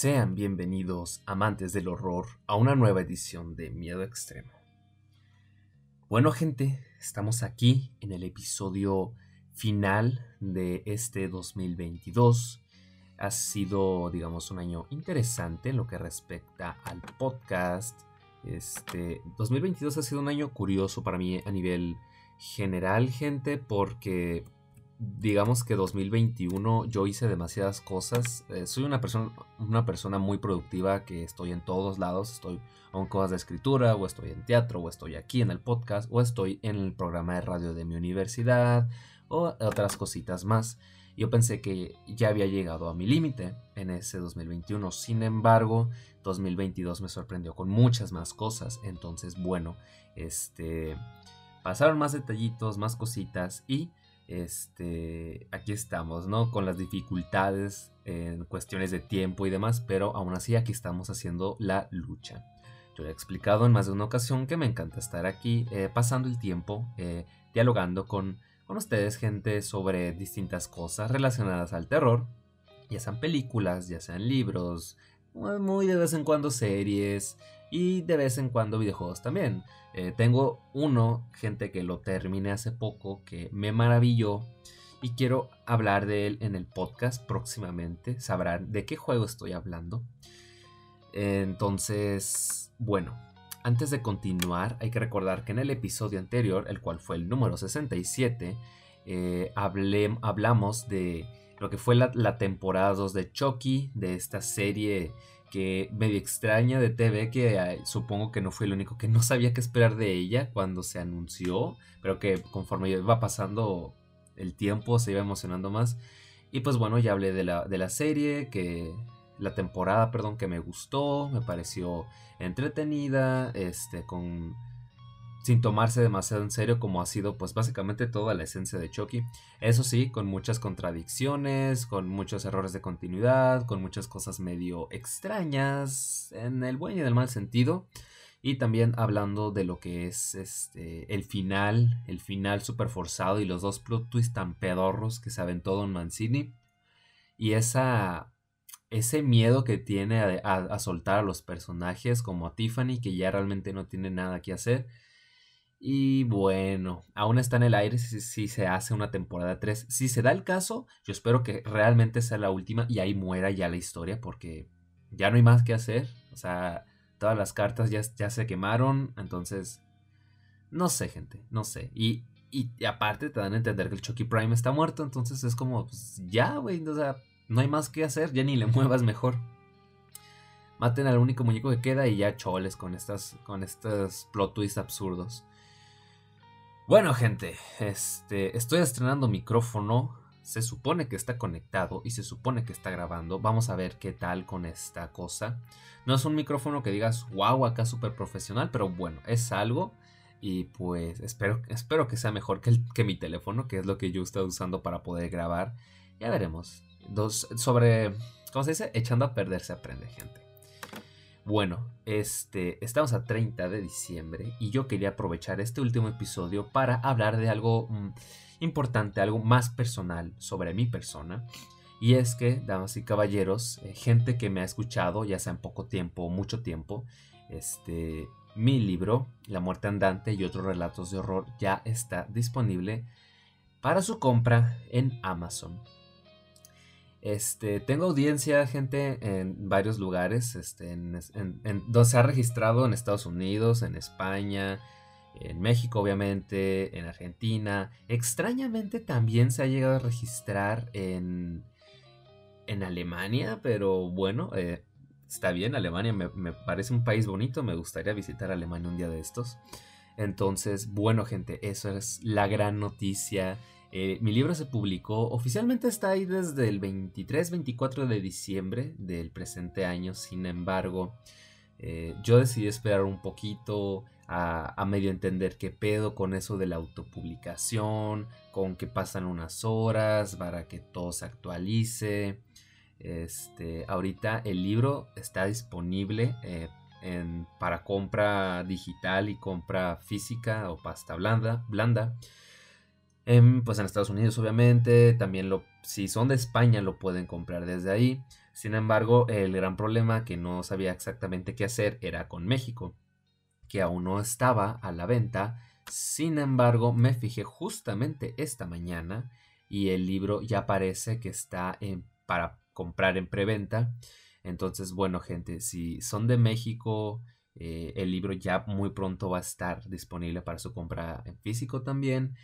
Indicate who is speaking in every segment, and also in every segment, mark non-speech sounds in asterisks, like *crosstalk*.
Speaker 1: Sean bienvenidos, amantes del horror, a una nueva edición de Miedo Extremo. Bueno, gente, estamos aquí en el episodio final de este 2022. Ha sido, digamos, un año interesante en lo que respecta al podcast. Este 2022 ha sido un año curioso para mí a nivel general, gente, porque digamos que 2021 yo hice demasiadas cosas. Eh, soy una persona, una persona muy productiva que estoy en todos lados. Estoy en cosas de escritura, o estoy en teatro, o estoy aquí en el podcast, o estoy en el programa de radio de mi universidad, o otras cositas más. Yo pensé que ya había llegado a mi límite en ese 2021. Sin embargo, 2022 me sorprendió con muchas más cosas. Entonces, bueno, este pasaron más detallitos, más cositas y este, aquí estamos, ¿no? Con las dificultades en cuestiones de tiempo y demás, pero aún así aquí estamos haciendo la lucha. Yo he explicado en más de una ocasión que me encanta estar aquí eh, pasando el tiempo, eh, dialogando con, con ustedes, gente, sobre distintas cosas relacionadas al terror, ya sean películas, ya sean libros, muy de vez en cuando series y de vez en cuando videojuegos también. Eh, tengo uno, gente que lo terminé hace poco, que me maravilló y quiero hablar de él en el podcast próximamente. Sabrán de qué juego estoy hablando. Entonces, bueno, antes de continuar, hay que recordar que en el episodio anterior, el cual fue el número 67, eh, hablamos de lo que fue la, la temporada 2 de Chucky, de esta serie que medio extraña de TV que supongo que no fue el único que no sabía qué esperar de ella cuando se anunció, pero que conforme iba pasando el tiempo se iba emocionando más. Y pues bueno, ya hablé de la, de la serie, que la temporada, perdón, que me gustó, me pareció entretenida, este, con sin tomarse demasiado en serio como ha sido pues básicamente toda la esencia de Chucky. Eso sí, con muchas contradicciones, con muchos errores de continuidad, con muchas cosas medio extrañas en el buen y en el mal sentido. Y también hablando de lo que es este el final, el final super forzado y los dos plot twists tan pedorros que saben todo en Mancini. Y esa ese miedo que tiene a, a soltar a los personajes como a Tiffany que ya realmente no tiene nada que hacer y bueno, aún está en el aire si, se hace una temporada 3. Si se da el caso, yo espero que realmente sea la última y ahí muera ya la historia porque ya no hay más que hacer. O sea, todas las cartas ya, ya se quemaron. Entonces, no sé, gente, no sé. Y, y, aparte te dan a entender que el Chucky Prime está muerto. Entonces es como, pues ya, güey. O sea, no hay más que hacer. Ya ni le *laughs* muevas mejor. Maten al único muñeco que queda y ya choles con estas, con estos plot twists absurdos. Bueno, gente, este, estoy estrenando micrófono. Se supone que está conectado y se supone que está grabando. Vamos a ver qué tal con esta cosa. No es un micrófono que digas, wow, acá súper profesional, pero bueno, es algo. Y pues espero, espero que sea mejor que, que mi teléfono, que es lo que yo estoy usando para poder grabar. Ya veremos. Dos, sobre, ¿cómo se dice? Echando a perder se aprende, gente. Bueno, este, estamos a 30 de diciembre y yo quería aprovechar este último episodio para hablar de algo mm, importante, algo más personal sobre mi persona. Y es que, damas y caballeros, eh, gente que me ha escuchado, ya sea en poco tiempo o mucho tiempo, este, mi libro, La muerte andante y otros relatos de horror, ya está disponible para su compra en Amazon. Este, tengo audiencia, gente, en varios lugares, este, en, donde se ha registrado en Estados Unidos, en España, en México, obviamente, en Argentina. Extrañamente también se ha llegado a registrar en, en Alemania, pero bueno, eh, está bien, Alemania me parece un país bonito, me gustaría visitar Alemania un día de estos. Entonces, bueno, gente, eso es la gran noticia eh, mi libro se publicó, oficialmente está ahí desde el 23-24 de diciembre del presente año, sin embargo, eh, yo decidí esperar un poquito a, medio entender qué pedo con eso de la autopublicación, con que pasan unas horas para que todo se actualice. Este, ahorita el libro está disponible eh, para compra digital y compra física o pasta blanda. blanda En, pues en Estados Unidos obviamente, también lo, si son de España lo pueden comprar desde ahí. Sin embargo, el gran problema que no sabía exactamente qué hacer era con México, que aún no estaba a la venta. Sin embargo, me fijé justamente esta mañana y el libro ya parece que está en, para comprar en preventa. Entonces, bueno, gente, si son de México, eh, el libro ya muy pronto va a estar disponible para su compra en físico también.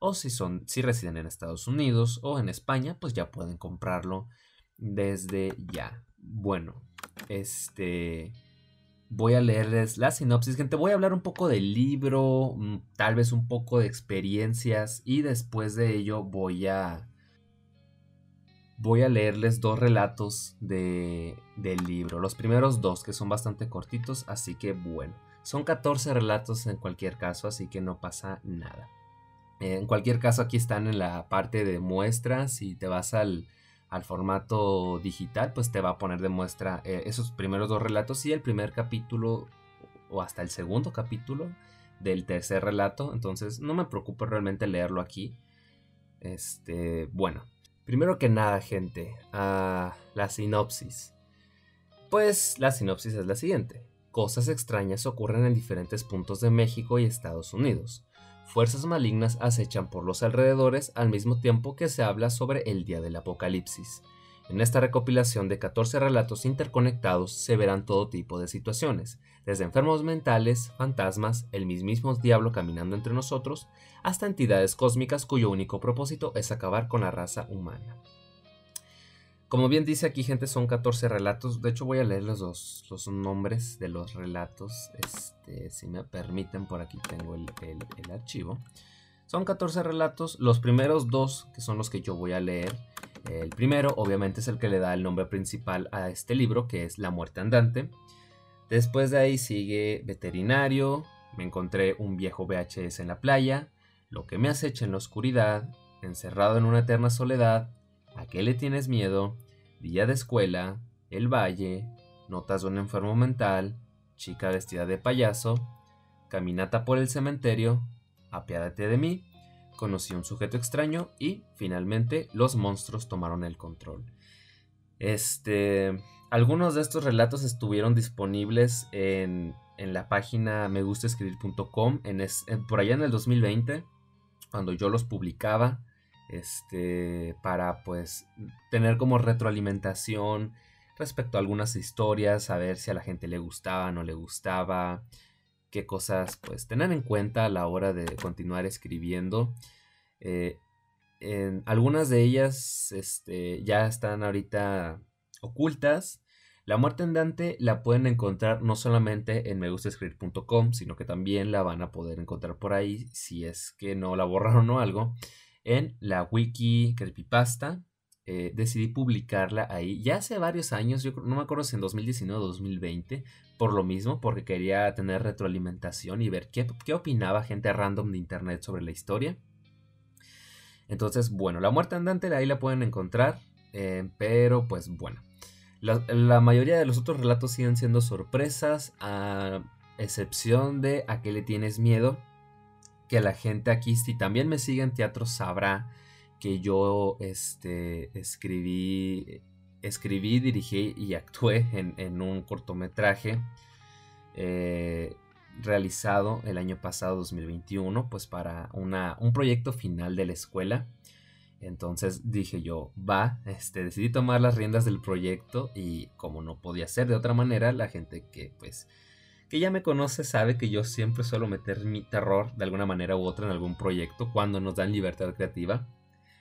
Speaker 1: O si son, si residen en Estados Unidos o en España, pues ya pueden comprarlo desde ya. Bueno, este voy a leerles la sinopsis, gente. Voy a hablar un poco del libro, mm, tal vez un poco de experiencias y después de ello voy a voy a leerles dos relatos de, del libro. Los primeros dos que son bastante cortitos, así que bueno, son 14 relatos en cualquier caso, así que no pasa nada. En cualquier caso, aquí están en la parte de muestras. Si te vas al, formato digital, pues te va a poner de muestra eh, esos primeros dos relatos y el primer capítulo o hasta el segundo capítulo del tercer relato. Entonces no me preocupo realmente leerlo aquí. Este, bueno, primero que nada, gente, a la sinopsis. Pues la sinopsis es la siguiente. Cosas extrañas ocurren en diferentes puntos de México y Estados Unidos fuerzas malignas acechan por los alrededores al mismo tiempo que se habla sobre el día del apocalipsis. En esta recopilación de 14 relatos interconectados se verán todo tipo de situaciones, desde enfermos mentales, fantasmas, el mismísimo diablo caminando entre nosotros, hasta entidades cósmicas cuyo único propósito es acabar con la raza humana. Como bien dice aquí, gente, son 14 relatos. De hecho, voy a leer los, los nombres de los relatos. Este, si me permiten, por aquí tengo el, archivo. Son 14 relatos. Los primeros dos, que son los que yo voy a leer. El primero, obviamente, es el que le da el nombre principal a este libro, que es La muerte andante. Después de ahí sigue Veterinario. Me encontré un viejo VHS en la playa. Lo que me acecha en la oscuridad. Encerrado en una eterna soledad ¿A qué le tienes miedo? Día de escuela, El Valle, Notas de un enfermo mental, Chica vestida de payaso, Caminata por el cementerio, Apiádate de mí, Conocí un sujeto extraño y, finalmente, los monstruos tomaron el control. Este, algunos de estos relatos estuvieron disponibles en, en la página megustascribir.com en por allá en el 2020, cuando yo los publicaba este, para pues tener como retroalimentación respecto a algunas historias, saber si a la gente le gustaba, no le gustaba, qué cosas pues tener en cuenta a la hora de continuar escribiendo. Eh, en, algunas de ellas este, ya están ahorita ocultas. La muerte en Dante la pueden encontrar no solamente en megustascribir.com, sino que también la van a poder encontrar por ahí si es que no la borraron o algo en la wiki creepypasta. Eh, decidí publicarla ahí ya hace varios años, yo no me acuerdo si en 2019 o 2020, por lo mismo, porque quería tener retroalimentación y ver qué, qué opinaba gente random de internet sobre la historia. Entonces, bueno, la muerte andante ahí la pueden encontrar, eh, pero pues bueno. La, la, mayoría de los otros relatos siguen siendo sorpresas, a excepción de a qué le tienes miedo, que la gente aquí, si también me sigue en teatro, sabrá que yo este, escribí, escribí, dirigí y actué en, un cortometraje eh, realizado el año pasado, 2021, pues para una, un proyecto final de la escuela. Entonces dije yo, va, este, decidí tomar las riendas del proyecto y como no podía ser de otra manera, la gente que pues que ya me conoce sabe que yo siempre suelo meter mi terror de alguna manera u otra en algún proyecto cuando nos dan libertad creativa.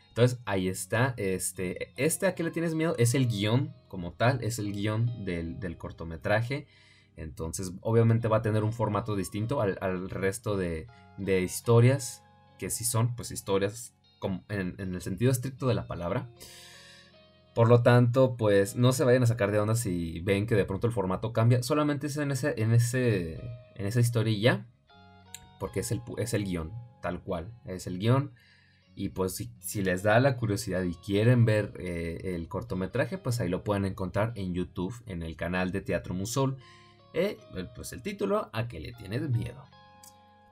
Speaker 1: Entonces ahí está. Este, este a qué le tienes miedo es el guion como tal, es el guion del, cortometraje. Entonces obviamente va a tener un formato distinto al, resto de, historias, que sí son pues historias en el sentido estricto de la palabra. Por lo tanto, pues no se vayan a sacar de onda si ven que de pronto el formato cambia. Solamente es en, ese, en, ese, en esa historia ya. Porque es el, es el guion, tal cual. Es el guion. Y pues si, les da la curiosidad y quieren ver eh, el cortometraje, pues ahí lo pueden encontrar en YouTube, en el canal de Teatro Musol. Eh, pues el título, ¿A qué le tienes miedo?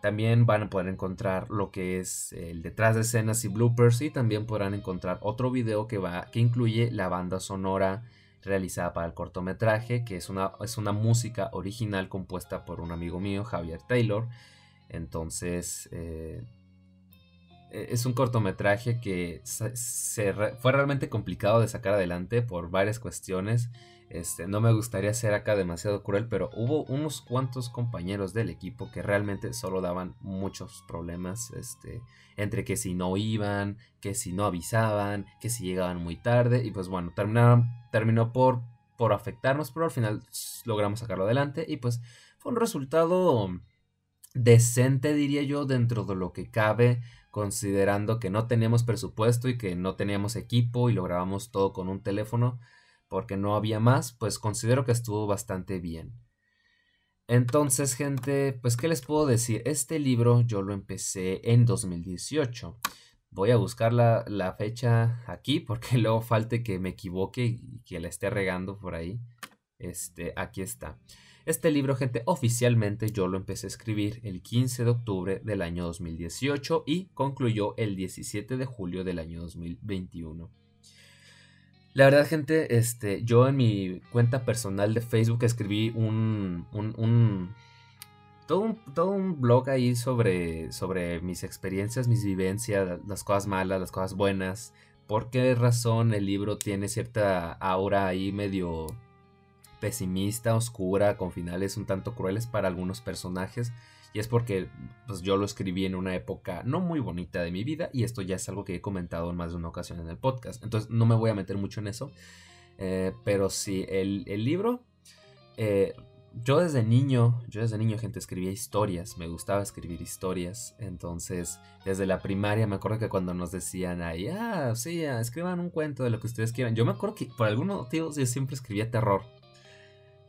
Speaker 1: También van a poder encontrar lo que es el detrás de escenas y bloopers y también podrán encontrar otro video que va que incluye la banda sonora realizada para el cortometraje, que es una, es una música original compuesta por un amigo mío, Javier Taylor. Entonces, eh, e, es un cortometraje que se, fue realmente complicado de sacar adelante por varias cuestiones. Este, no me gustaría ser acá demasiado cruel, pero hubo unos cuantos compañeros del equipo que realmente solo daban muchos problemas. Este, entre que si no iban, que si no avisaban, que si llegaban muy tarde. Y pues bueno, terminaron, terminó por, por afectarnos, pero al final logramos sacarlo adelante. Y pues fue un resultado decente, diría yo, dentro de lo que cabe considerando que no teníamos presupuesto y que no teníamos equipo y lo grabamos todo con un teléfono porque no había más, pues considero que estuvo bastante bien. Entonces, gente, pues, ¿qué les puedo decir? Este libro yo lo empecé en 2018. Voy a buscar la, la fecha aquí porque *laughs* luego falte que me equivoque y que la esté regando por ahí. Este, aquí está. Este libro, gente, oficialmente yo lo empecé a escribir el 15 de octubre del año 2018 y concluyó el 17 de julio del año 2021. La verdad, gente, este, yo en mi cuenta personal de Facebook escribí un, un, todo un, todo un blog ahí sobre, sobre mis experiencias, mis vivencias, las cosas malas, las cosas buenas, por qué razón el libro tiene cierta aura ahí medio pesimista, oscura, con finales un tanto crueles para algunos personajes. Y es porque pues, yo lo escribí en una época no muy bonita de mi vida y esto ya es algo que he comentado en más de una ocasión en el podcast. Entonces no me voy a meter mucho en eso. Eh, pero sí, el, libro... Eh, yo desde niño, yo desde niño, gente, escribía historias, me gustaba escribir historias, entonces desde la primaria me acuerdo que cuando nos decían ahí, ah, sí, escriban un cuento de lo que ustedes quieran, yo me acuerdo que por algún motivo yo siempre escribía terror,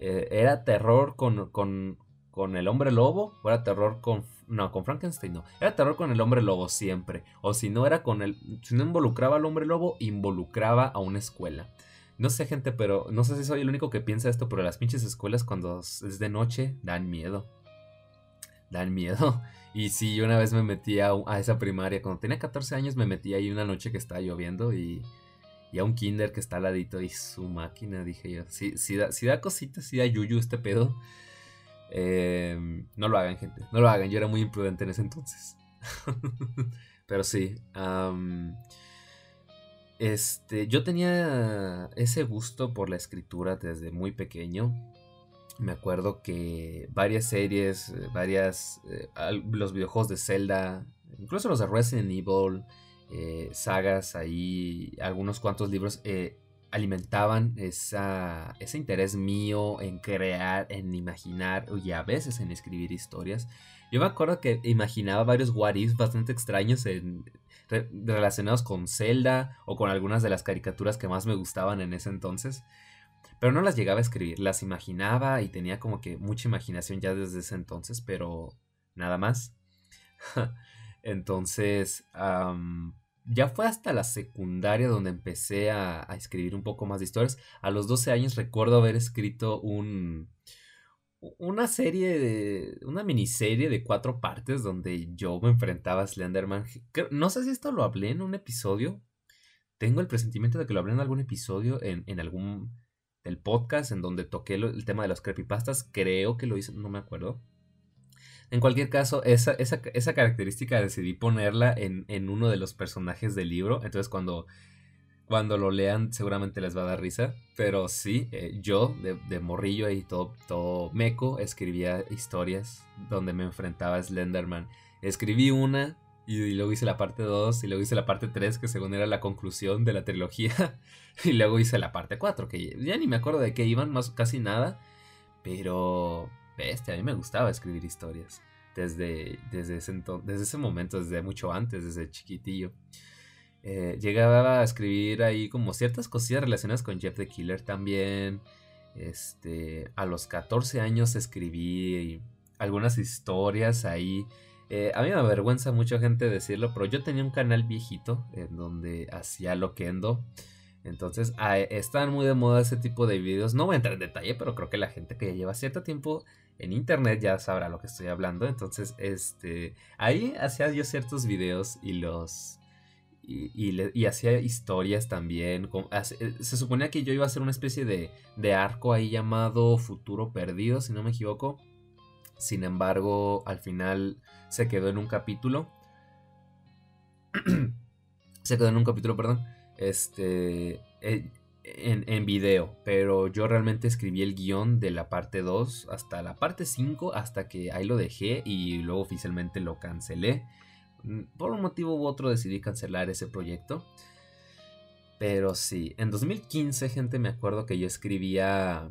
Speaker 1: eh, era terror con, con, con, el hombre lobo o era terror con... No, con Frankenstein no. Era terror con el hombre lobo siempre. O si no era con el... Si no involucraba al hombre lobo, involucraba a una escuela. No sé gente, pero no sé si soy el único que piensa esto, pero las pinches escuelas cuando es de noche dan miedo. Dan miedo. *laughs* Y sí, yo una vez me metí a, esa primaria, cuando tenía 14 años me metí ahí una noche que estaba lloviendo y y a un kinder que está al ladito y su máquina, dije yo. Si, si, da, si da cositas, si da yuyu este pedo, em, no lo hagan, gente. No lo hagan. Yo era muy imprudente en ese entonces. *laughs* Pero sí. este, yo tenía ese gusto por la escritura desde muy pequeño. Me acuerdo que varias series, varias, eh, los videojuegos de Zelda, incluso los de Resident Evil, eh, sagas ahí, algunos cuantos libros eh, alimentaban esa, ese interés mío en crear, en imaginar y a veces en escribir historias. Yo me acuerdo que imaginaba varios what bastante extraños relacionados con Zelda o con algunas de las caricaturas que más me gustaban en ese entonces. Pero no las llegaba a escribir, las imaginaba y tenía como que mucha imaginación ya desde ese entonces, pero nada más. *laughs* Entonces, ya fue hasta la secundaria donde empecé a, escribir un poco más de historias. A los 12 años recuerdo haber escrito un, una serie de, una miniserie de cuatro partes donde yo me enfrentaba a Slenderman. No sé si esto lo hablé en un episodio. Tengo el presentimiento de que lo hablé en algún episodio, en, en algún del podcast, en donde toqué el tema de los creepypastas. Creo que lo hice, no me acuerdo. En cualquier caso, esa, esa, característica decidí ponerla en, uno de los personajes del libro. Entonces cuando, cuando lo lean seguramente les va a dar risa. Pero sí, eh, yo de, morrillo y todo, todo meco escribía historias donde me enfrentaba a Slenderman. Escribí una y, luego hice la parte 2 y luego hice la parte 3 que según era la conclusión de la trilogía. *laughs* y luego hice la parte 4 que ya ni me acuerdo de qué iban, más casi nada. Pero bestia, a mí me gustaba escribir historias desde, desde, ese, desde ese momento, desde mucho antes, desde chiquitillo. Eh, llegaba a escribir ahí como ciertas cosillas relacionadas con Jeff the Killer también. Este, a los 14 años escribí algunas historias ahí. Eh, a mí me avergüenza mucha gente decirlo, pero yo tenía un canal viejito en donde hacía loquendo. Entonces, están muy de moda ese tipo de videos. No voy a entrar en detalle, pero creo que la gente que ya lleva cierto tiempo en internet ya sabrá lo que estoy hablando. Entonces, este, ahí hacía yo ciertos videos y los... Y, hacía historias también. Eh, se suponía que yo iba a hacer una especie de, de arco ahí llamado Futuro Perdido, si no me equivoco. Sin embargo, al final se quedó en un capítulo. *clears throat* se quedó en un capítulo, perdón. Este. Eh, en, en, video, pero yo realmente escribí el guion de la parte 2 hasta la parte 5, hasta que ahí lo dejé y luego oficialmente lo cancelé. Mm, por un motivo u otro decidí cancelar ese proyecto. Pero sí, en 2015, gente, me acuerdo que yo escribía...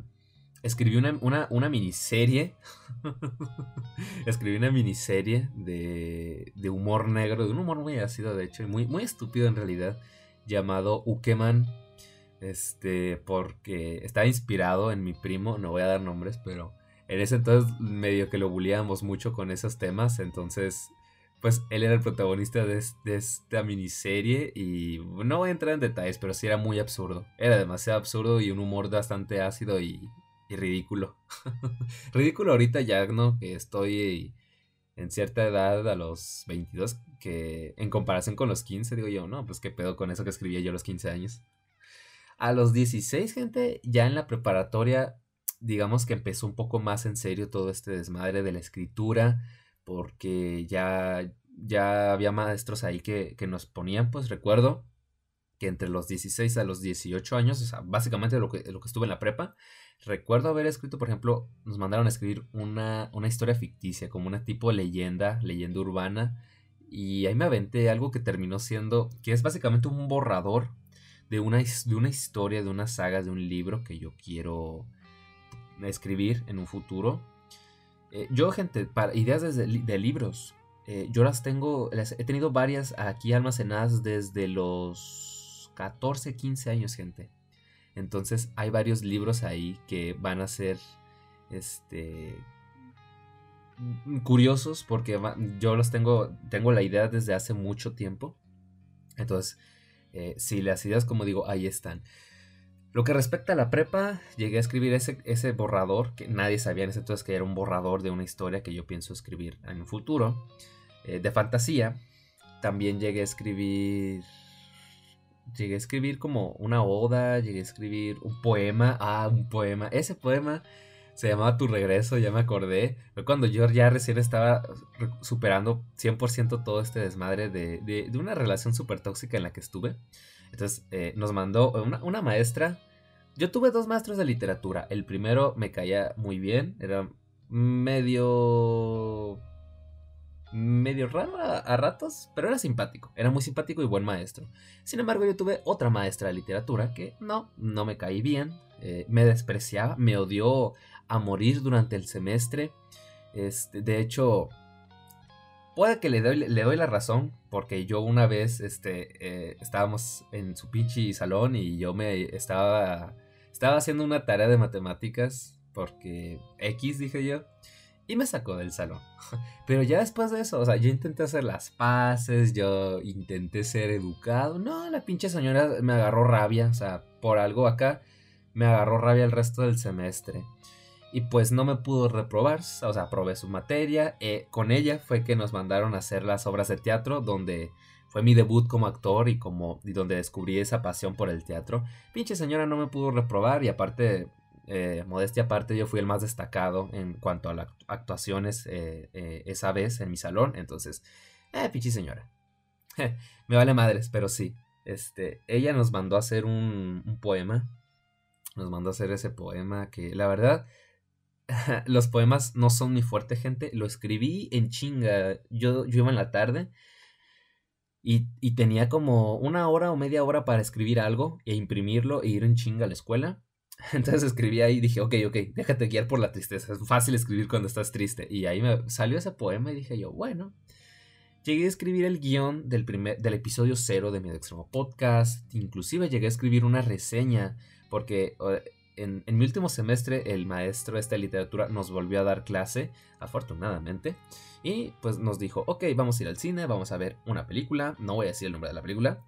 Speaker 1: Escribí una, una, miniserie. *laughs* escribí una miniserie de, de humor negro, de un humor muy ácido, de hecho, muy, muy estúpido en realidad, llamado Ukeman este, porque estaba inspirado en mi primo, no voy a dar nombres, pero en ese entonces medio que lo bulíamos mucho con esos temas, entonces pues él era el protagonista de, esta miniserie y no voy a entrar en detalles, pero sí era muy absurdo, era demasiado absurdo y un humor bastante ácido y, y ridículo. *laughs* ridículo ahorita ya, ¿no? Que estoy en cierta edad a los 22, que en comparación con los 15, digo yo, no, pues qué pedo con eso que escribía yo a los 15 años. A los 16, gente, ya en la preparatoria, digamos que empezó un poco más en serio todo este desmadre de la escritura, porque ya, ya había maestros ahí que, nos ponían, pues recuerdo que entre los 16 a los 18 años, o sea, básicamente lo que, lo que estuve en la prepa, recuerdo haber escrito, por ejemplo, nos mandaron a escribir una, una historia ficticia, como una tipo leyenda, leyenda urbana, y ahí me aventé algo que terminó siendo, que es básicamente un borrador de una, de una historia, de una saga, de un libro que yo quiero escribir en un futuro. Eh, yo, gente, para ideas de, libros, eh, yo las tengo, he tenido varias aquí almacenadas desde los 14, 15 años, gente. Entonces hay varios libros ahí que van a ser, este, curiosos porque yo los tengo, tengo la idea desde hace mucho tiempo. Entonces, eh, si las ideas, como digo, ahí están. Lo que respecta a la prepa, llegué a escribir ese, ese borrador, que nadie sabía en ese entonces que era un borrador de una historia que yo pienso escribir en un futuro, eh, de fantasía. También llegué a escribir... Llegué a escribir como una oda, llegué a escribir un poema. Ah, un poema. Ese poema se llamaba Tu Regreso, ya me acordé. Fue cuando yo ya recién estaba superando 100% todo este desmadre de, de, una relación súper tóxica en la que estuve. Entonces eh, nos mandó una, una, maestra. Yo tuve dos maestros de literatura. El primero me caía muy bien, era medio... medio raro a, ratos, pero era simpático. Era muy simpático y buen maestro. Sin embargo, yo tuve otra maestra de literatura que no, no me caí bien. Eh, me despreciaba, me odió a morir durante el semestre. Este, de hecho, puede que le doy, le doy la razón, porque yo una vez este, eh, estábamos en su pinche salón y yo me estaba, estaba haciendo una tarea de matemáticas, porque X dije yo, y me sacó del salón. *laughs* Pero ya después de eso, o sea, yo intenté hacer las paces, yo intenté ser educado. No, la pinche señora me agarró rabia, o sea, por algo acá, me agarró rabia el resto del semestre y pues no me pudo reprobar, o sea, probé su materia. Eh, con ella fue que nos mandaron a hacer las obras de teatro, donde fue mi debut como actor y como donde descubrí esa pasión por el teatro. Pinche señora no me pudo reprobar y aparte, eh, modestia aparte, yo fui el más destacado en cuanto a las actuaciones eh, esa vez en mi salón. Entonces, eh, pinche señora. *laughs* me vale madres, pero sí. Este, ella nos mandó a hacer un, un poema. Nos mandó a hacer ese poema que la verdad *laughs* los poemas no son mi fuerte, gente. Lo escribí en chinga. Yo, yo iba en la tarde y, y, tenía como una hora o media hora para escribir algo e imprimirlo e ir en chinga a la escuela. *laughs* Entonces escribí ahí y dije, ok, ok, déjate guiar por la tristeza. Es fácil escribir cuando estás triste. Y ahí me salió ese poema y dije yo, bueno. Llegué a escribir el guion del, primer, del episodio cero de mi extremo podcast. Inclusive llegué a escribir una reseña porque en, mi último semestre el maestro de esta literatura nos volvió a dar clase, afortunadamente, y pues nos dijo, ok, vamos a ir al cine, vamos a ver una película, no voy a decir el nombre de la película,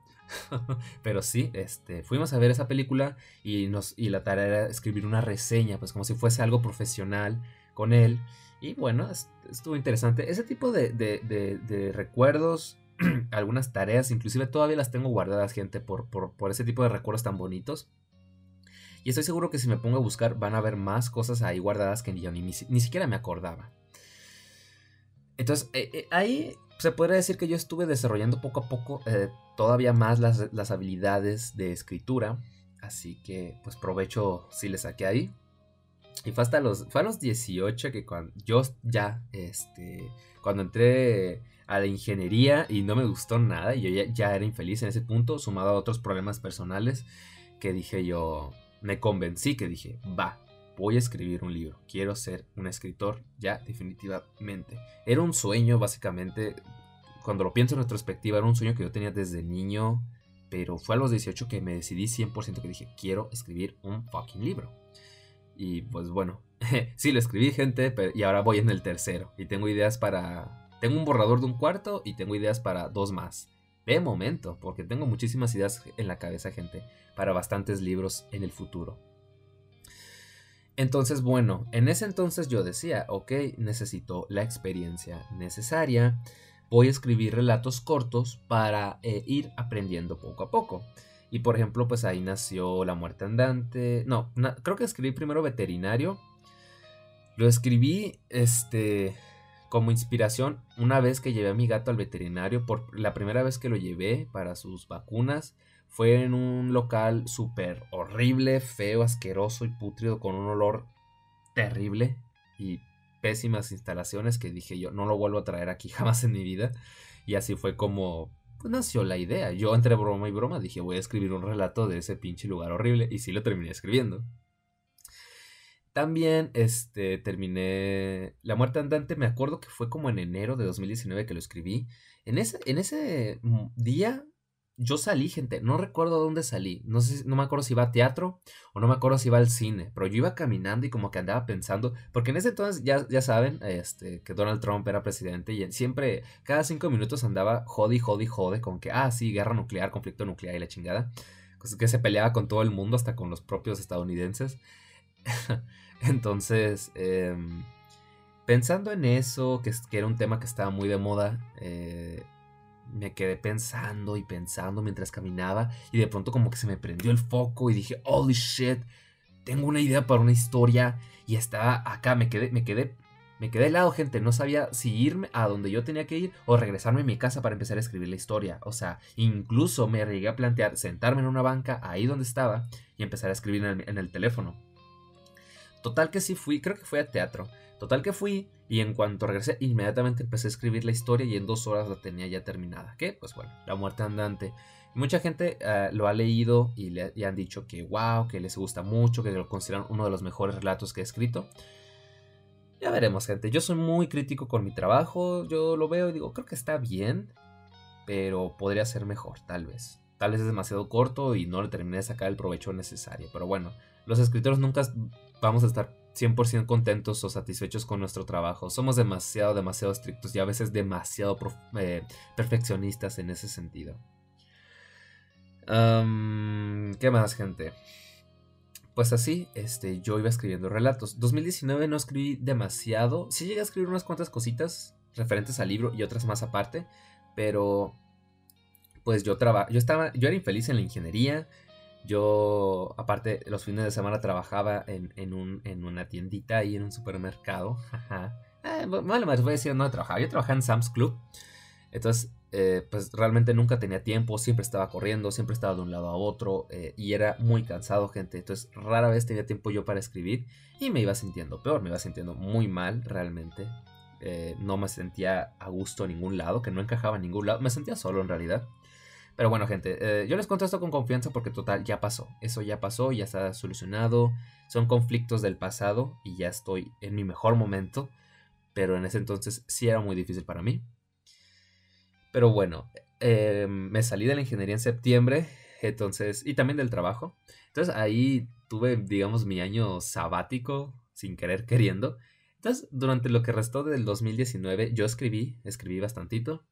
Speaker 1: *laughs* pero sí, este, fuimos a ver esa película y, nos, y la tarea era escribir una reseña, pues como si fuese algo profesional, con él. Y bueno, estuvo interesante. Ese tipo de, de, recuerdos, *clears throat* algunas tareas, inclusive todavía las tengo guardadas, gente, por, por, ese tipo de recuerdos tan bonitos. Y estoy seguro que si me pongo a buscar van a haber más cosas ahí guardadas que yo ni, ni, siquiera me acordaba. Entonces, eh, eh, ahí se podría decir que yo estuve desarrollando poco a poco eh, todavía más las, las, habilidades de escritura. Así que, pues provecho si le saqué ahí. Y fue hasta los, fue a los 18 que cuando yo ya, este, cuando entré a la ingeniería y no me gustó nada y yo ya, era infeliz en ese punto, sumado a otros problemas personales, que dije yo, me convencí que dije, va, voy a escribir un libro, quiero ser un escritor ya definitivamente. Era un sueño básicamente, cuando lo pienso en retrospectiva, era un sueño que yo tenía desde niño, pero fue a los 18 que me decidí 100% que dije, quiero escribir un fucking libro. Y pues bueno, *laughs* sí lo escribí gente, y ahora voy en el tercero. Y tengo ideas para... Tengo un borrador de un cuarto y tengo ideas para dos más. De momento, porque tengo muchísimas ideas en la cabeza, gente, para bastantes libros en el futuro. Entonces, bueno, en ese entonces yo decía, ok, necesito la experiencia necesaria, voy a escribir relatos cortos para eh, ir aprendiendo poco a poco. Y por ejemplo, pues ahí nació La Muerte Andante. No, creo que escribí primero Veterinario. Lo escribí este como inspiración una vez que llevé a mi gato al veterinario. Por la primera vez que lo llevé para sus vacunas. Fue en un local súper horrible, feo, asqueroso y putrido con un olor terrible y pésimas instalaciones que dije yo no lo vuelvo a traer aquí *laughs* jamás en mi vida. Y así fue como pues nació la idea. Yo entre broma y broma dije voy a escribir un relato de ese pinche lugar horrible y sí lo terminé escribiendo. También este, terminé La muerte andante, me acuerdo que fue como en enero de 2019 que lo escribí. En ese, en ese mm, día yo salí, gente, no recuerdo dónde salí, no sé, no me acuerdo si iba a teatro o no me acuerdo si iba al cine, pero yo iba caminando y como que andaba pensando, porque en ese entonces ya, ya saben, este, que Donald Trump era presidente y siempre, cada cinco minutos andaba jodi, jodi, jode con que, ah, sí, guerra nuclear, conflicto nuclear y la chingada, que se peleaba con todo el mundo, hasta con los propios estadounidenses. *laughs* entonces, em, pensando en eso, que, era un tema que estaba muy de moda, eh, me quedé pensando y pensando mientras caminaba y de pronto como que se me prendió el foco y dije, holy shit, tengo una idea para una historia y estaba acá, me quedé, me quedé, me quedé helado, gente, no sabía si irme a donde yo tenía que ir o regresarme a mi casa para empezar a escribir la historia, o sea, incluso me llegué a plantear sentarme en una banca ahí donde estaba y empezar a escribir en el teléfono. Total que sí fui, creo que fui a teatro. Total que fui y en cuanto regresé inmediatamente empecé a escribir la historia y en dos horas la tenía ya terminada. ¿Qué? Pues bueno, La muerte andante. Mucha gente eh, lo ha leído y le han dicho que wow, que les gusta mucho, que lo consideran uno de los mejores relatos que he escrito. Ya veremos, gente. Yo soy muy crítico con mi trabajo. Yo lo veo y digo, creo que está bien, pero podría ser mejor, tal vez. Tal vez es demasiado corto y no le terminé de sacar el provecho necesario. Pero bueno, los escritores nunca vamos a estar 100% contentos o satisfechos con nuestro trabajo. Somos demasiado, demasiado estrictos y a veces demasiado eh, perfeccionistas en ese sentido. ¿Qué más, gente? Pues así, este, yo iba escribiendo relatos. 2019 no escribí demasiado. Sí llegué a escribir unas cuantas cositas referentes al libro y otras más aparte. Pero, pues yo, yo, estaba, yo era infeliz en la ingeniería. Yo, aparte, los fines de semana trabajaba en, en, un, en una tiendita ahí en un supermercado. *laughs* eh, bueno, voy a decir no trabajaba. Yo trabajaba en Sam's Club. Entonces, eh, pues realmente nunca tenía tiempo, siempre estaba corriendo, siempre estaba de un lado a otro eh, y era muy cansado, gente. Entonces, rara vez tenía tiempo yo para escribir y me iba sintiendo peor, me iba sintiendo muy mal realmente. Eh, no me sentía a gusto en ningún lado, que no encajaba en ningún lado. Me sentía solo en realidad. Pero bueno, gente, eh, yo les contesto con confianza porque total, ya pasó. Eso ya pasó, ya está solucionado. Son conflictos del pasado y ya estoy en mi mejor momento. Pero en ese entonces sí era muy difícil para mí. Pero bueno, eh, me salí de la ingeniería en septiembre. Entonces, y también del trabajo. Entonces ahí tuve, digamos, mi año sabático, sin querer queriendo. Entonces, durante lo que restó del 2019, yo escribí, escribí bastantito.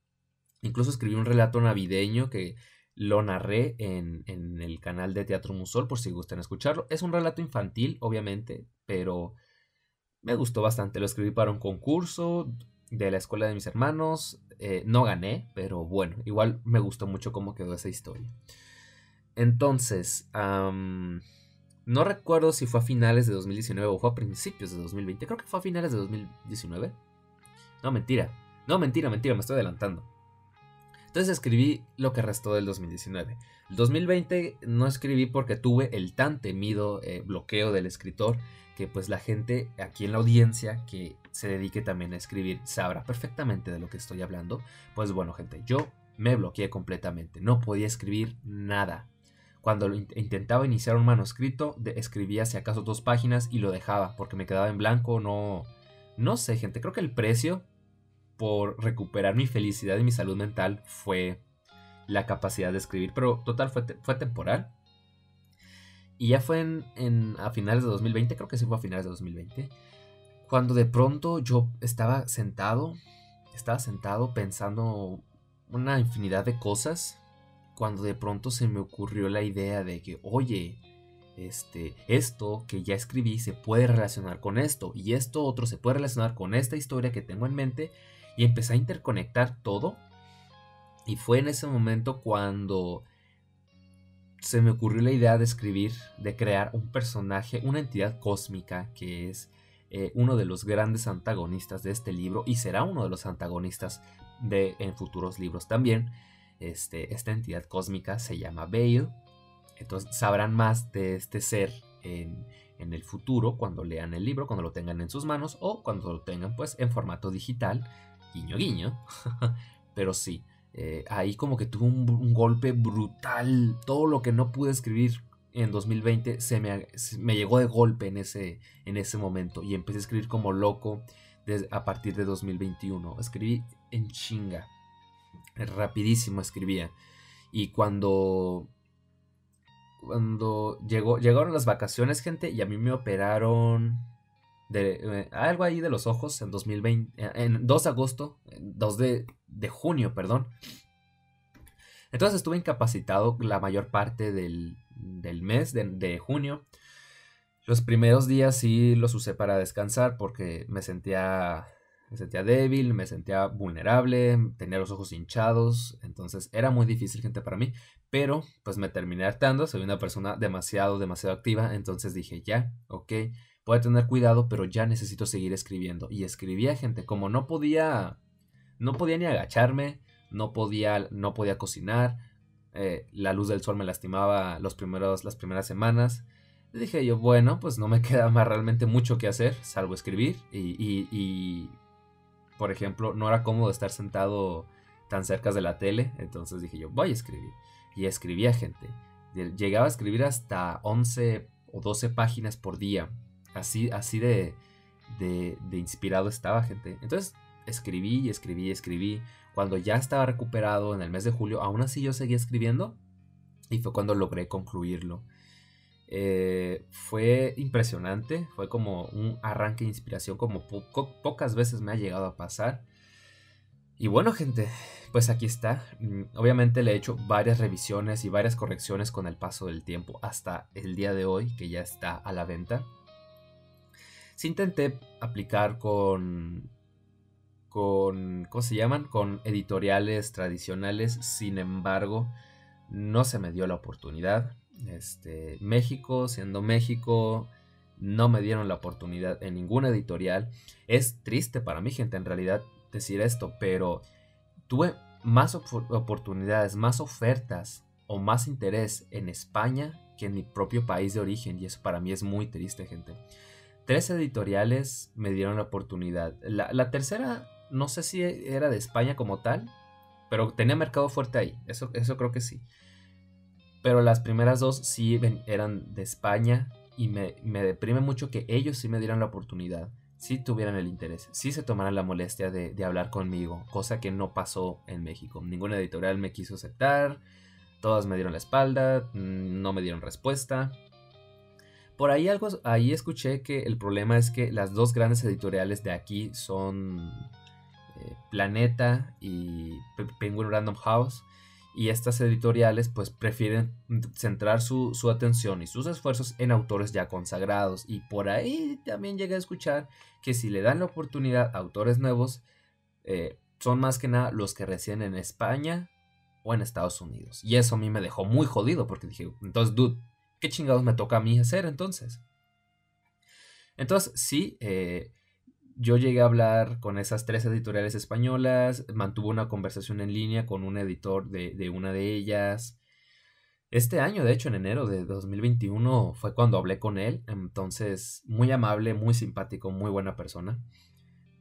Speaker 1: Incluso escribí un relato navideño que lo narré en, el canal de Teatro Musol por si gustan escucharlo. Es un relato infantil, obviamente, pero me gustó bastante. Lo escribí para un concurso de la escuela de mis hermanos. Eh, no gané, pero bueno, igual me gustó mucho cómo quedó esa historia. Entonces, no recuerdo si fue a finales de 2019 o fue a principios de 2020. Creo que fue a finales de 2019. No, mentira. No, mentira, mentira, me estoy adelantando. Entonces escribí lo que restó del 2019. El 2020 no escribí porque tuve el tan temido eh, bloqueo del escritor que pues la gente aquí en la audiencia que se dedique también a escribir sabrá perfectamente de lo que estoy hablando. Pues bueno gente, yo me bloqueé completamente, no podía escribir nada. Cuando intentaba iniciar un manuscrito, escribía si acaso dos páginas y lo dejaba porque me quedaba en blanco, no... No sé gente, creo que el precio por recuperar mi felicidad y mi salud mental fue la capacidad de escribir, pero total fue, fue temporal. Y ya fue en, a finales de 2020, creo que sí fue a finales de 2020, cuando de pronto yo estaba sentado, estaba sentado pensando una infinidad de cosas, cuando de pronto se me ocurrió la idea de que, oye, este, esto que ya escribí se puede relacionar con esto y esto otro se puede relacionar con esta historia que tengo en mente y empecé a interconectar todo y fue en ese momento cuando se me ocurrió la idea de escribir, de crear un personaje, una entidad cósmica que es eh, uno de los grandes antagonistas de este libro y será uno de los antagonistas de en futuros libros también. Este, esta entidad cósmica se llama Bale. Entonces sabrán más de este ser en, en, el futuro cuando lean el libro, cuando lo tengan en sus manos o cuando lo tengan pues en formato digital, guiño guiño. *laughs* Pero sí, eh, ahí como que tuvo un, golpe brutal. Todo lo que no pude escribir en 2020 se me, me llegó de golpe en ese, en ese momento. Y empecé a escribir como loco a partir de 2021. Escribí en chinga. Rapidísimo escribía. Y cuando cuando llegó, llegaron las vacaciones, gente, y a mí me operaron de, eh, algo ahí de los ojos en 2020, en 2 de agosto, 2 de, de junio, perdón. Entonces estuve incapacitado la mayor parte del, del mes de, junio. Los primeros días sí los usé para descansar porque me sentía, me sentía débil, me sentía vulnerable, tenía los ojos hinchados, entonces era muy difícil gente para mí, pero pues me terminé hartando, soy una persona demasiado, demasiado activa, entonces dije ya, ok, voy tener cuidado, pero ya necesito seguir escribiendo. Y escribía gente, como no podía no podía ni agacharme, no podía, no podía cocinar, eh, la luz del sol me lastimaba los primeros, las primeras semanas. dije yo, bueno, pues no me *laughs* queda más realmente mucho que hacer, salvo escribir. Y, y, por ejemplo, no era cómodo estar sentado tan cerca de la tele, entonces dije yo, voy a escribir. Y escribía gente. Llegaba a escribir hasta 11 o 12 páginas por día. Así, así de, de, inspirado estaba gente. Entonces escribí y escribí y escribí. Cuando ya estaba recuperado en el mes de julio, aún así yo seguía escribiendo y fue cuando logré concluirlo. Eh, fue impresionante, fue como un arranque de inspiración como pocas veces me ha llegado a pasar. Y bueno gente, pues aquí está. Mm, obviamente le he hecho varias revisiones y varias correcciones con el paso del tiempo hasta el día de hoy que ya está a la venta. Si intenté aplicar con con, ¿cómo se llaman? Con editoriales tradicionales, sin embargo, no se me dio la oportunidad. Este, México, siendo México, no me dieron la oportunidad en ninguna editorial. Es triste para mí, gente, en realidad decir esto, pero tuve más oportunidades, más ofertas o más interés en España que en mi propio país de origen, y eso para mí es muy triste, gente. Tres editoriales me dieron la oportunidad. La, tercera no sé si era de España como tal, pero tenía mercado fuerte ahí, eso, eso creo que sí. Pero las primeras dos sí eran de España y me, deprime mucho que ellos sí me dieran la oportunidad, sí tuvieran el interés, sí se tomaran la molestia de, de hablar conmigo, cosa que no pasó en México. Ninguna editorial me quiso aceptar, todas me dieron la espalda, mm, no me dieron respuesta. Por ahí algo ahí escuché que el problema es que las dos grandes editoriales de aquí son eh, Planeta y Penguin Random House. y estas editoriales pues prefieren centrar su, atención y sus esfuerzos en autores ya consagrados y por ahí también llegué a escuchar que si le dan la oportunidad a autores nuevos eh, son más que nada los que residen en España o en Estados Unidos y eso a mí me dejó muy jodido porque dije entonces dude ¿qué chingados me toca a mí hacer entonces? Entonces sí, eh, yo llegué a hablar con esas tres editoriales españolas, mantuve una conversación en línea con un editor de, una de ellas. Este año, de hecho, en enero de 2021 fue cuando hablé con él, entonces muy amable, muy simpático, muy buena persona.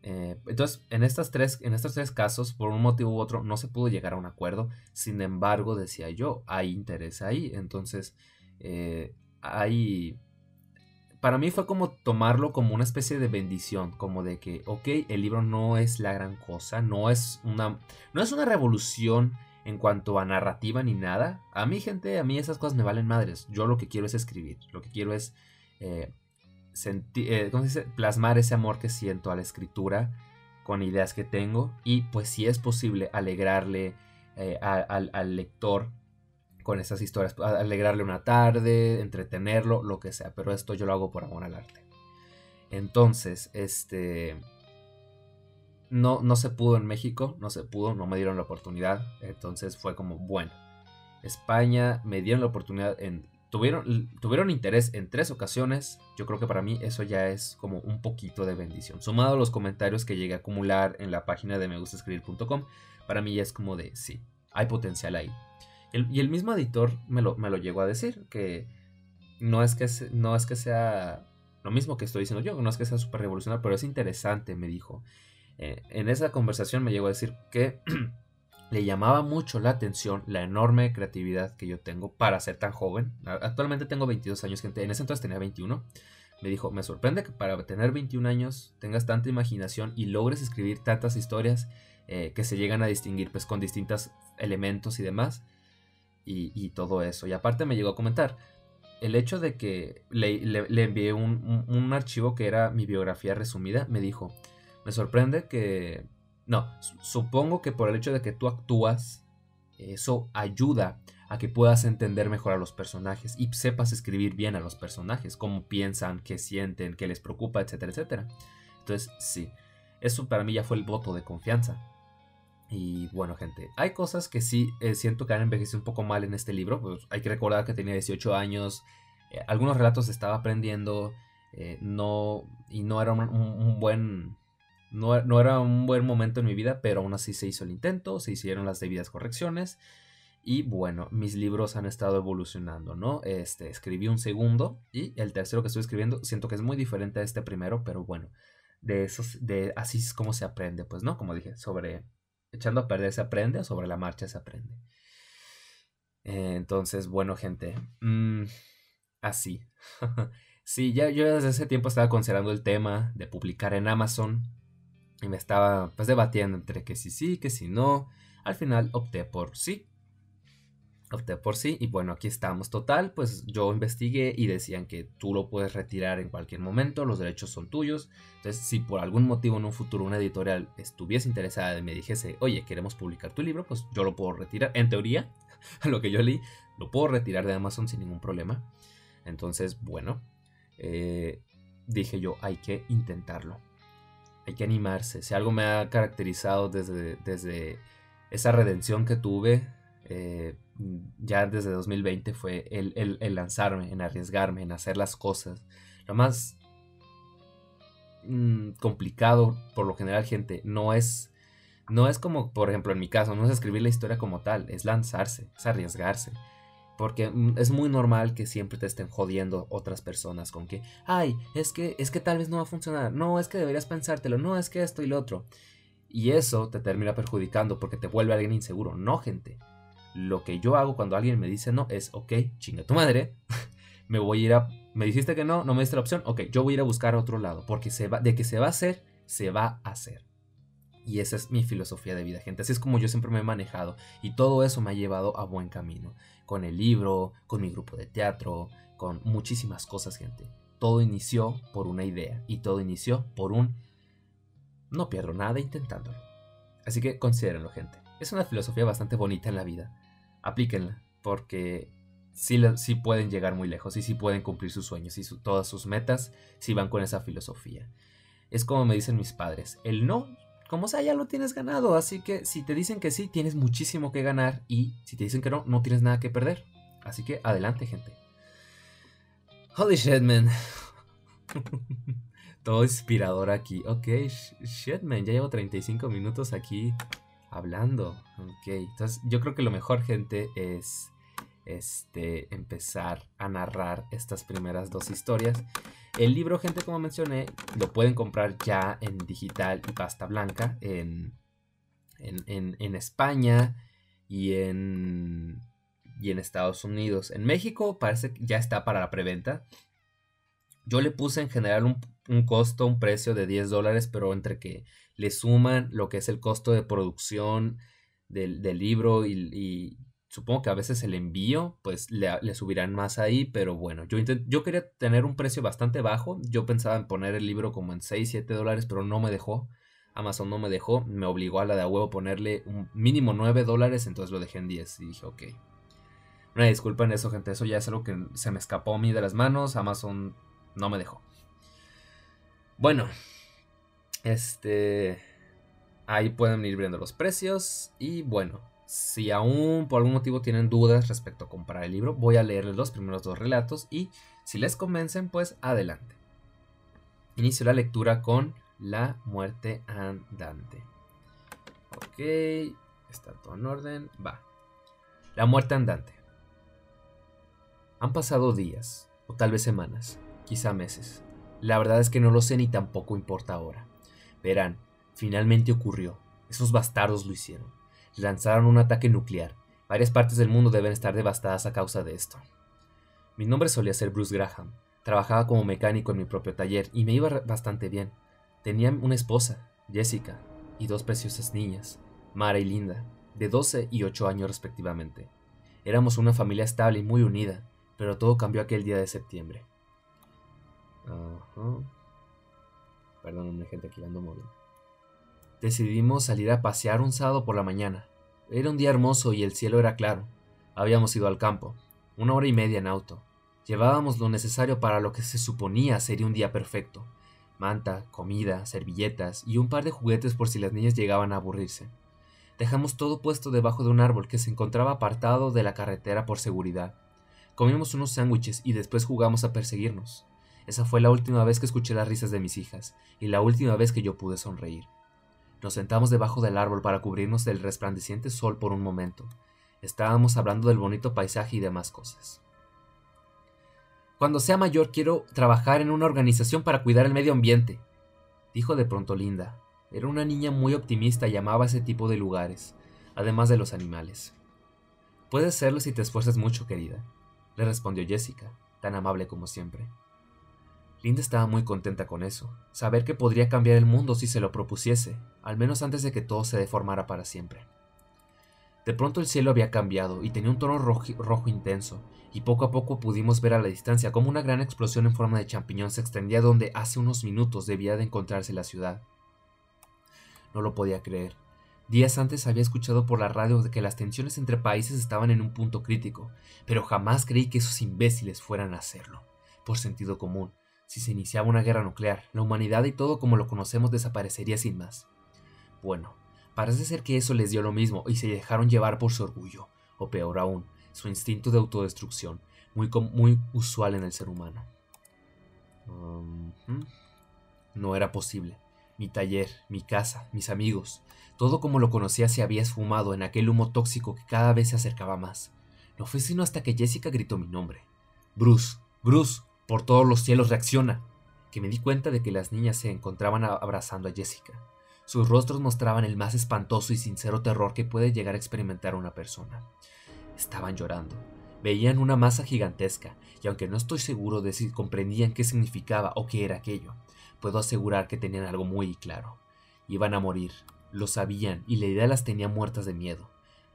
Speaker 1: Eh, entonces, en, estas tres, en estos tres casos, por un motivo u otro, no se pudo llegar a un acuerdo. Sin embargo, decía yo, hay interés ahí. Entonces, eh, hay para mí fue como tomarlo como una especie de bendición, como de que, ok, el libro no es la gran cosa, no es una, no es una revolución en cuanto a narrativa ni nada. A mí, gente, a mí esas cosas me valen madres. Yo lo que quiero es escribir, lo que quiero es eh, eh, plasmar ese amor que siento a la escritura con ideas que tengo y pues si es posible alegrarle al lector con esas historias, alegrarle una tarde, entretenerlo, lo que sea, pero esto yo lo hago por amor al arte. Entonces, este no, no se pudo en México, no se pudo, no me dieron la oportunidad, entonces fue como, bueno, España me dieron la oportunidad en tuvieron, tuvieron interés en tres ocasiones, yo creo que para mí eso ya es como un poquito de bendición. Sumado a los comentarios que llegué a acumular en la página de me gusta escribir.com, para mí ya es como de sí, hay potencial ahí y el mismo editor me lo, me lo llegó a decir, que no es que, no es que sea lo mismo que estoy diciendo yo, no es que sea súper revolucionario, pero es interesante, me dijo. Eh, en esa conversación me llegó a decir que *clears throat* le llamaba mucho la atención la enorme creatividad que yo tengo para ser tan joven. Actualmente tengo 22 años, gente. En ese entonces tenía 21. Me dijo, me sorprende que para tener 21 años tengas tanta imaginación y logres escribir tantas historias eh, que se llegan a distinguir pues con distintos elementos y demás y, todo eso. Y aparte me llegó a comentar el hecho de que le, envié un, archivo que era mi biografía resumida, me dijo, me sorprende que... No, supongo que por el hecho de que tú actúas, eso ayuda a que puedas entender mejor a los personajes y sepas escribir bien a los personajes, cómo piensan, qué sienten, qué les preocupa, etcétera, etcétera. Entonces, sí, eso para mí ya fue el voto de confianza. Y bueno, gente, hay cosas que sí eh, siento que han envejecido un poco mal en este libro. Pues hay que recordar que tenía 18 años, eh, algunos relatos estaba aprendiendo, eh, no, y no era un, buen. No, no, era un buen momento en mi vida, pero aún así se hizo el intento, se hicieron las debidas correcciones. Y bueno, mis libros han estado evolucionando, ¿no? Este, escribí un segundo y el tercero que estoy escribiendo siento que es muy diferente a este primero, pero bueno, de esos, de así es como se aprende, pues, ¿no? Como dije, sobre echando a perder se aprende o sobre la marcha se aprende. Eh, entonces, bueno, gente, mm, así. *laughs* sí, ya yo desde ese tiempo estaba considerando el tema de publicar en Amazon y me estaba pues debatiendo entre que sí sí, que si no. Al final opté por sí opté por sí y bueno, aquí estamos. Total, pues yo investigué y decían que tú lo puedes retirar en cualquier momento, los derechos son tuyos. Entonces, si por algún motivo en un futuro una editorial estuviese interesada y me dijese, oye, queremos publicar tu libro, pues yo lo puedo retirar. En teoría, *laughs* lo que yo leí, lo puedo retirar de Amazon sin ningún problema. Entonces, bueno, eh, dije yo, hay que intentarlo. Hay que animarse. Si algo me ha caracterizado desde, desde esa redención que tuve, eh, ya desde 2020 fue el, lanzarme, en arriesgarme, en hacer las cosas. Lo más mm, complicado, por lo general, gente, no es, no es como, por ejemplo, en mi caso, no es escribir la historia como tal, es lanzarse, es arriesgarse. Porque mm, es muy normal que siempre te estén jodiendo otras personas con que, ay, es que, es que tal vez no va a funcionar, no, es que deberías pensártelo, no, es que esto y lo otro. Y eso te termina perjudicando porque te vuelve alguien inseguro. No, gente. Lo que yo hago cuando alguien me dice no es, ok, chinga tu madre, *laughs* me voy a ir a... Me dijiste que no, no me diste la opción, ok, yo voy a ir a buscar a otro lado, porque se va, de que se va a hacer, se va a hacer. Y esa es mi filosofía de vida, gente. Así es como yo siempre me he manejado. Y todo eso me ha llevado a buen camino. Con el libro, con mi grupo de teatro, con muchísimas cosas, gente. Todo inició por una idea. Y todo inició por un... No pierdo nada intentándolo. Así que considérenlo, gente. Es una filosofía bastante bonita en la vida aplíquenla, porque sí, sí, pueden llegar muy lejos y sí pueden cumplir sus sueños y todas sus metas si van con esa filosofía. Es como me dicen mis padres, el no, como sea, ya lo tienes ganado, así que si te dicen que sí, tienes muchísimo que ganar y si te dicen que no, no tienes nada que perder. Así que adelante, gente. Holy shit, man. *laughs* Todo inspirador aquí. Ok, shit, man. Ya llevo 35 minutos aquí hablando. Ok, entonces yo creo que lo mejor, gente, es este, empezar a narrar estas primeras dos historias. El libro, gente, como mencioné, lo pueden comprar ya en digital y pasta blanca en, en, en, España y en, y en Estados Unidos. En México parece que ya está para la preventa. Yo le puse en general un, un, costo, un precio de 10 dólares, pero entre que le suman lo que es el costo de producción del, del libro y, supongo que a veces el envío, pues le, subirán más ahí, pero bueno, yo, yo quería tener un precio bastante bajo, yo pensaba en poner el libro como en 6, 7 dólares, pero no me dejó, Amazon no me dejó, me obligó a la de a huevo ponerle un mínimo 9 dólares, entonces lo dejé en 10 y dije, ok. Una disculpa en eso, gente, eso ya es algo que se me escapó a mí de las manos, Amazon no me dejó. Bueno, este... Ahí pueden ir viendo los precios y bueno, si aún por algún motivo tienen dudas respecto a comprar el libro, voy a leerles los primeros dos relatos y si les convencen, pues adelante. Inicio la lectura con La muerte andante. Ok, está todo en orden. Va. La muerte andante. Han pasado días, o tal vez semanas, quizá meses. La verdad es que no lo sé ni tampoco importa ahora. Verán, finalmente ocurrió. Esos bastardos lo hicieron lanzaron un ataque nuclear. Varias partes del mundo deben estar devastadas a causa de esto. Mi nombre solía ser Bruce Graham. Trabajaba como mecánico en mi propio taller y me iba bastante bien. Tenía una esposa, Jessica, y dos preciosas niñas, Mara y Linda, de 12 y 8 años respectivamente. Éramos una familia estable y muy unida, pero todo cambió aquel día de septiembre. Ajá. Perdónenme, gente, aquí ando móvil. Decidimos salir a pasear un sábado por la mañana. Era un día hermoso y el cielo era claro. Habíamos ido al campo, una hora y media en auto. Llevábamos lo necesario para lo que se suponía sería un día perfecto. Manta, comida, servilletas y un par de juguetes por si las niñas llegaban a aburrirse. Dejamos todo puesto debajo de un árbol que se encontraba apartado de la carretera por seguridad. Comimos unos sándwiches y después jugamos a perseguirnos. Esa fue la última vez que escuché las risas de mis hijas y la última vez que yo pude sonreír. Nos sentamos debajo del árbol para cubrirnos del resplandeciente sol por un momento. Estábamos hablando del bonito paisaje y demás cosas. Cuando sea mayor quiero trabajar en una organización para cuidar el medio ambiente, dijo de pronto Linda. Era una niña muy optimista y amaba ese tipo de lugares, además de los animales. Puedes serlo si te esfuerzas mucho, querida, le respondió Jessica, tan amable como siempre. Linda estaba muy contenta con eso, saber que podría cambiar el mundo si se lo propusiese, al menos antes de que todo se deformara para siempre. De pronto el cielo había cambiado y tenía un tono rojo, intenso, y poco a poco pudimos ver a la distancia cómo una gran explosión en forma de champiñón se extendía donde hace unos minutos debía de encontrarse la ciudad. No lo podía creer. Días antes había escuchado por la radio de que las tensiones entre países estaban en un punto crítico, pero jamás creí que esos imbéciles fueran a hacerlo, por sentido común, si se iniciaba una guerra nuclear, la humanidad y todo como lo conocemos desaparecería sin más. Bueno, parece ser que eso les dio lo mismo y se dejaron llevar por su orgullo, o peor aún, su instinto de autodestrucción, muy, muy usual en el ser humano. No era posible. Mi taller, mi casa, mis amigos, todo como lo conocía se había esfumado en aquel humo tóxico que cada vez se acercaba más. No fue sino hasta que Jessica gritó mi nombre. Bruce, Bruce, por todos los cielos reacciona, que me di cuenta de que las niñas se encontraban abrazando a Jessica. Sus rostros mostraban el más espantoso y sincero terror que puede llegar a experimentar una persona. Estaban llorando. Veían una masa gigantesca, y aunque no estoy seguro de si comprendían qué significaba o qué era aquello, puedo asegurar que tenían algo muy claro. Iban a morir, lo sabían, y la idea las tenía muertas de miedo.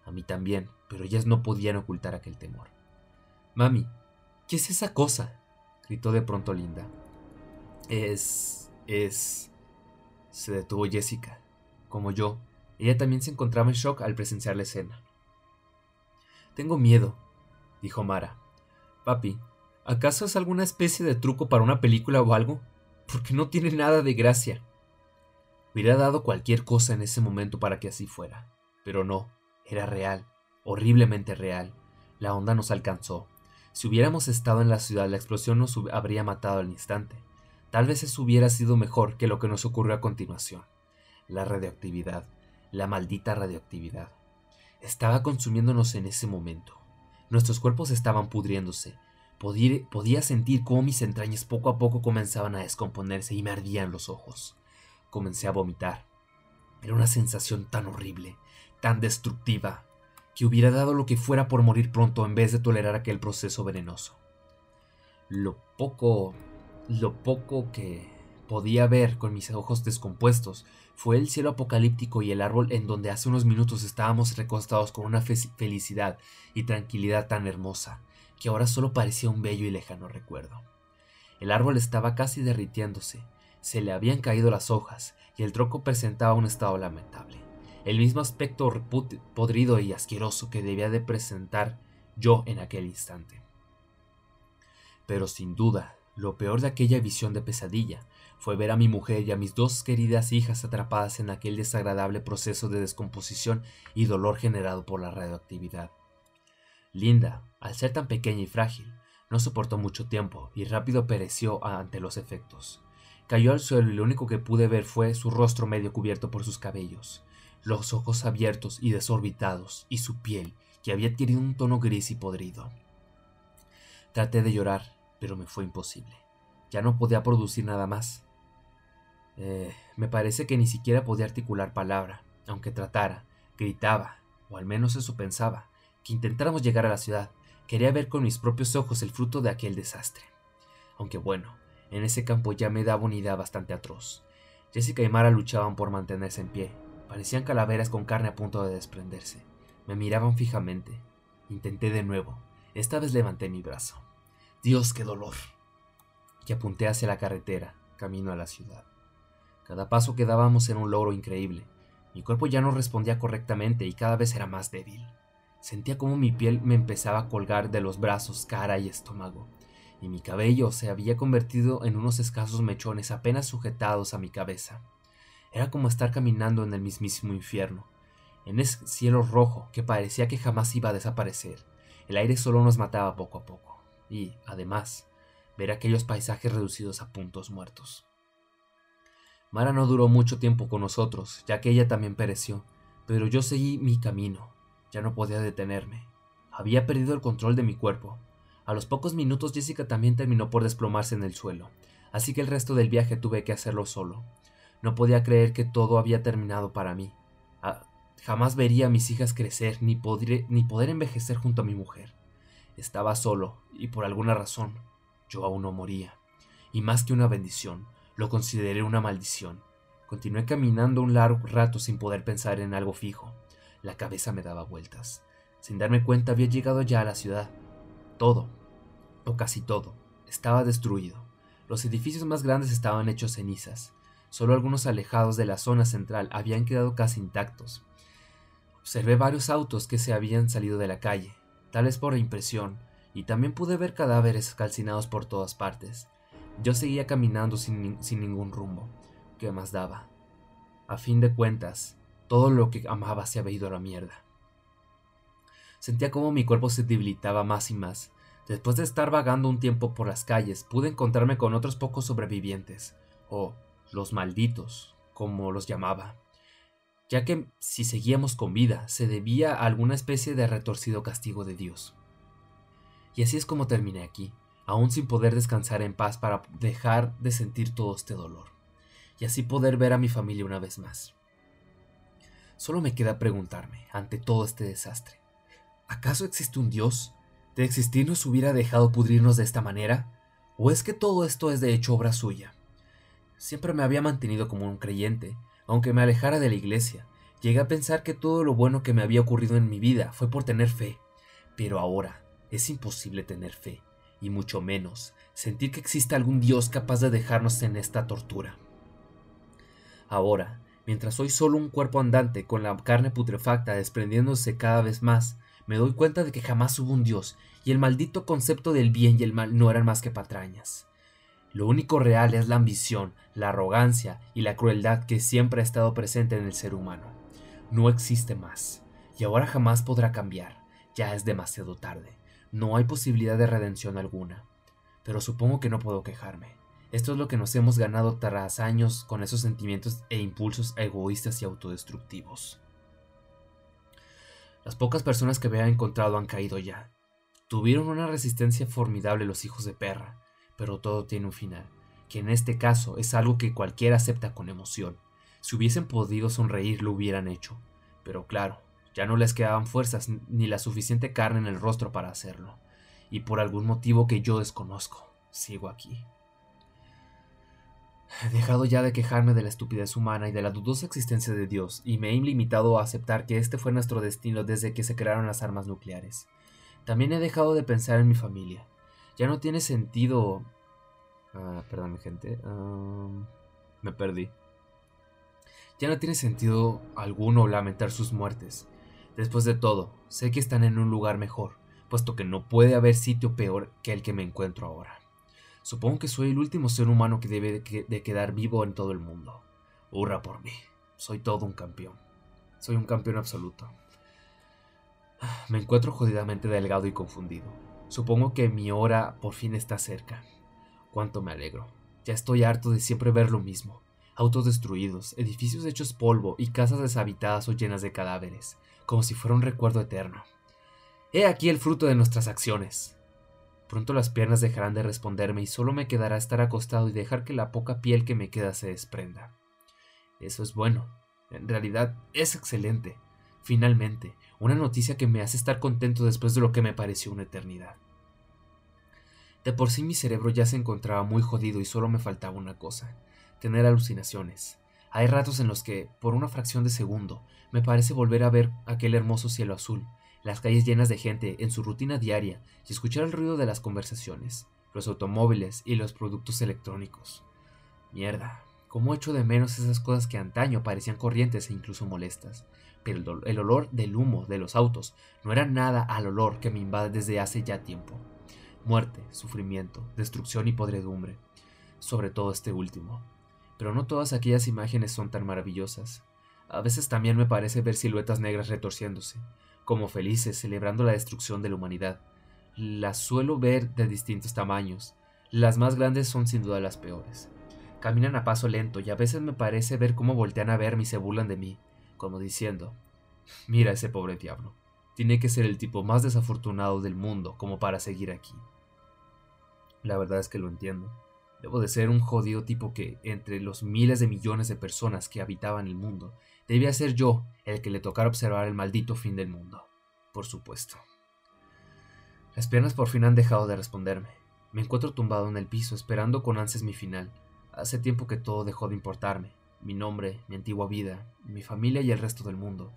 Speaker 1: A mí también, pero ellas no podían ocultar aquel temor. Mami, ¿qué es esa cosa? Gritó de pronto Linda. Es... es... Se detuvo Jessica. Como yo, ella también se encontraba en shock al presenciar la escena. Tengo miedo, dijo Mara. Papi, ¿acaso es alguna especie de truco para una película o algo? Porque no tiene nada de gracia. Hubiera dado cualquier cosa en ese momento para que así fuera. Pero no, era real, horriblemente real. La onda nos alcanzó. Si hubiéramos estado en la ciudad, la explosión nos habría matado al instante. Tal vez eso hubiera sido mejor que lo que nos ocurrió a continuación. La radioactividad, la maldita radioactividad. Estaba consumiéndonos en ese momento. Nuestros cuerpos estaban pudriéndose. Podía, sentir cómo mis entrañas poco a poco comenzaban a descomponerse y me ardían los ojos. Comencé a vomitar. Era una sensación tan horrible, tan destructiva, que hubiera dado lo que fuera por morir pronto en vez de tolerar aquel proceso venenoso. Lo poco, lo poco que podía ver con mis ojos descompuestos fue el cielo apocalíptico y el árbol en donde hace unos minutos estábamos recostados con una felicidad y tranquilidad tan hermosa, que ahora solo parecía un bello y lejano recuerdo. El árbol estaba casi derritiéndose, se le habían caído las hojas y el tronco presentaba un estado lamentable, el mismo aspecto podrido y asqueroso que debía de presentar yo en aquel instante. Pero sin duda, lo peor de aquella visión de pesadilla fue ver a mi mujer y a mis dos queridas hijas atrapadas en aquel desagradable proceso de descomposición y dolor generado por la radioactividad. Linda, al ser tan pequeña y frágil, no soportó mucho tiempo y rápido pereció ante los efectos. Cayó al suelo y lo único que pude ver fue su rostro medio cubierto por sus cabellos, los ojos abiertos y desorbitados, y su piel, que había adquirido un tono gris y podrido. Traté de llorar, pero me fue imposible. Ya no podía producir nada más. Eh, me parece que ni siquiera podía articular palabra, aunque tratara, gritaba, o al menos eso pensaba, que intentáramos llegar a la ciudad. Quería ver con mis propios ojos el fruto de aquel desastre. Aunque bueno, en ese campo ya me daba una idea bastante atroz. Jessica y Mara luchaban por mantenerse en pie. Parecían calaveras con carne a punto de desprenderse. Me miraban fijamente. Intenté de nuevo. Esta vez levanté mi brazo. Dios, qué dolor. Y apunté hacia la carretera, camino a la ciudad. Cada paso que dábamos era un logro increíble. Mi cuerpo ya no respondía correctamente y cada vez era más débil. Sentía como mi piel me empezaba a colgar de los brazos, cara y estómago, y mi cabello se había convertido en unos escasos mechones apenas sujetados a mi cabeza. Era como estar caminando en el mismísimo infierno, en ese cielo rojo que parecía que jamás iba a desaparecer. El aire solo nos mataba poco a poco, y, además, ver aquellos paisajes reducidos a puntos muertos. Mara no duró mucho tiempo con nosotros, ya que ella también pereció, pero yo seguí mi camino. Ya no podía detenerme. Había perdido el control de mi cuerpo. A los pocos minutos Jessica también terminó por desplomarse en el suelo, así que el resto del viaje tuve que hacerlo solo. No podía creer que todo había terminado para mí. Ah, jamás vería a mis hijas crecer ni, ni poder envejecer junto a mi mujer. Estaba solo, y por alguna razón, yo aún no moría. Y más que una bendición, lo consideré una maldición. Continué caminando un largo rato sin poder pensar en algo fijo. La cabeza me daba vueltas. Sin darme cuenta había llegado ya a la ciudad. Todo, o casi todo, estaba destruido. Los edificios más grandes estaban hechos cenizas. Solo algunos alejados de la zona central habían quedado casi intactos. Observé varios autos que se habían salido de la calle, tal vez por impresión, y también pude ver cadáveres calcinados por todas partes. Yo seguía caminando sin, ningún rumbo. ¿Qué más daba? A fin de cuentas, todo lo que amaba se había ido a la mierda. Sentía como mi cuerpo se debilitaba más y más. Después de estar vagando un tiempo por las calles, pude encontrarme con otros pocos sobrevivientes, o los malditos, como los llamaba, ya que si seguíamos con vida, se debía a alguna especie de retorcido castigo de Dios. Y así es como terminé aquí, aún sin poder descansar en paz para dejar de sentir todo este dolor, y así poder ver a mi familia una vez más. Solo me queda preguntarme, ante todo este desastre, ¿acaso existe un Dios? ¿De existir nos hubiera dejado pudrirnos de esta manera? ¿O es que todo esto es de hecho obra suya? Siempre me había mantenido como un creyente, aunque me alejara de la iglesia. Llegué a pensar que todo lo bueno que me había ocurrido en mi vida fue por tener fe. Pero ahora es imposible tener fe y mucho menos sentir que exista algún Dios capaz de dejarnos en esta tortura. Ahora, mientras soy solo un cuerpo andante con la carne putrefacta desprendiéndose cada vez más, me doy cuenta de que jamás hubo un Dios, y el maldito concepto del bien y el mal no eran más que patrañas. Lo único real es la ambición, la arrogancia y la crueldad que siempre ha estado presente en el ser humano. No existe más, y ahora jamás podrá cambiar. Ya es demasiado tarde. No hay posibilidad de redención alguna. Pero supongo que no puedo quejarme. Esto es lo que nos hemos ganado tras años con esos sentimientos e impulsos egoístas y autodestructivos. Las pocas personas que me encontrado han caído ya. Tuvieron una resistencia formidable los hijos de perra, pero todo tiene un final, que en este caso es algo que cualquiera acepta con emoción. Si hubiesen podido sonreír lo hubieran hecho, pero claro, ya no les quedaban fuerzas ni la suficiente carne en el rostro para hacerlo, y por algún motivo que yo desconozco, sigo aquí. He dejado ya de quejarme de la estupidez humana y de la dudosa existencia de Dios, y me he limitado a aceptar que este fue nuestro destino desde que se crearon las armas nucleares. También he dejado de pensar en mi familia. Ya no tiene sentido... Ah, perdón, gente. me perdí. Ya no tiene sentido alguno lamentar sus muertes. Después de todo, sé que están en un lugar mejor, puesto que no puede haber sitio peor que el que me encuentro ahora. Supongo que soy el último ser humano que debe de, quedar vivo en todo el mundo. Hurra por mí. Soy todo un campeón. Soy un campeón absoluto. Me encuentro jodidamente delgado y confundido. Supongo que mi hora por fin está cerca. Cuánto me alegro. Ya estoy harto de siempre ver lo mismo. Autos destruidos, edificios hechos polvo y casas deshabitadas o llenas de cadáveres, como si fuera un recuerdo eterno. He aquí el fruto de nuestras acciones. Pronto las piernas dejarán de responderme y solo me quedará estar acostado y dejar que la poca piel que me queda se desprenda. Eso es bueno. En realidad es excelente. Finalmente, una noticia que me hace estar contento después de lo que me pareció una eternidad. De por sí mi cerebro ya se encontraba muy jodido y solo me faltaba una cosa, tener alucinaciones. Hay ratos en los que, por una fracción de segundo, me parece volver a ver aquel hermoso cielo azul, las calles llenas de gente en su rutina diaria y escuchar el ruido de las conversaciones, los automóviles y los productos electrónicos. Mierda, cómo echo de menos esas cosas que antaño parecían corrientes e incluso molestas. Pero el, olor del humo de los autos no era nada al olor que me invade desde hace ya tiempo. Muerte, sufrimiento, destrucción y podredumbre. Sobre todo este último. Pero no todas aquellas imágenes son tan maravillosas. A veces también me parece ver siluetas negras retorciéndose, como felices celebrando la destrucción de la humanidad. Las suelo ver de distintos tamaños. Las más grandes son sin duda las peores. Caminan a paso lento y a veces me parece ver cómo voltean a verme y se burlan de mí, como diciendo, mira ese pobre diablo. Tiene que ser el tipo más desafortunado del mundo como para seguir aquí. La verdad es que lo entiendo. Debo de ser un jodido tipo que, entre los miles de millones de personas que habitaban el mundo, Debía ser yo el que le tocara observar el maldito fin del mundo. Por supuesto. Las piernas por fin han dejado de responderme. Me encuentro tumbado en el piso esperando con ansias mi final. Hace tiempo que todo dejó de importarme. Mi nombre, mi antigua vida, mi familia y el resto del mundo.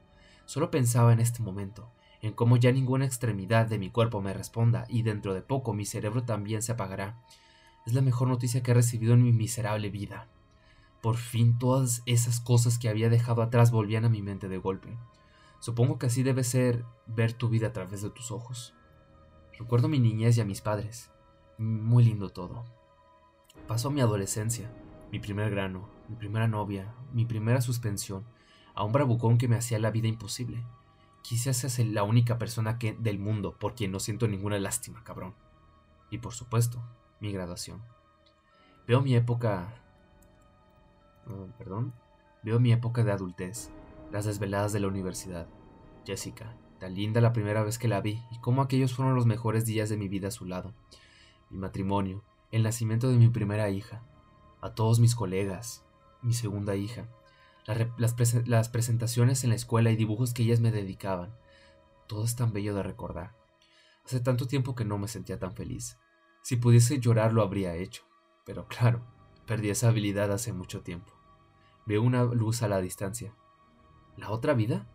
Speaker 1: Solo pensaba en este momento, en cómo ya ninguna extremidad de mi cuerpo me responda y dentro de poco mi cerebro también se apagará. Es la mejor noticia que he recibido en mi miserable vida. Por fin todas esas cosas que había dejado atrás volvían a mi mente de golpe. Supongo que así debe ser ver tu vida a través de tus ojos. Recuerdo mi niñez y a mis padres. Muy lindo todo. Pasó mi adolescencia, mi primer grano, mi primera novia, mi primera suspensión, a un bravucón que me hacía la vida imposible. Quizás seas la única persona que, del mundo por quien no siento ninguna lástima, cabrón. Y por supuesto, mi graduación. Veo mi época Ah, perdón, veo mi época de adultez, las desveladas de la universidad. Jessica, tan linda la primera vez que la vi, y cómo aquellos fueron los mejores días de mi vida a su lado. Mi matrimonio, el nacimiento de mi primera hija, a todos mis colegas, mi segunda hija, las, presentaciones en la escuela y dibujos que ellas me dedicaban. Todo es tan bello de recordar. Hace tanto tiempo que no me sentía tan feliz. Si pudiese llorar lo habría hecho, pero claro, perdí esa habilidad hace mucho tiempo. Veo una luz a la distancia. ¿La otra vida?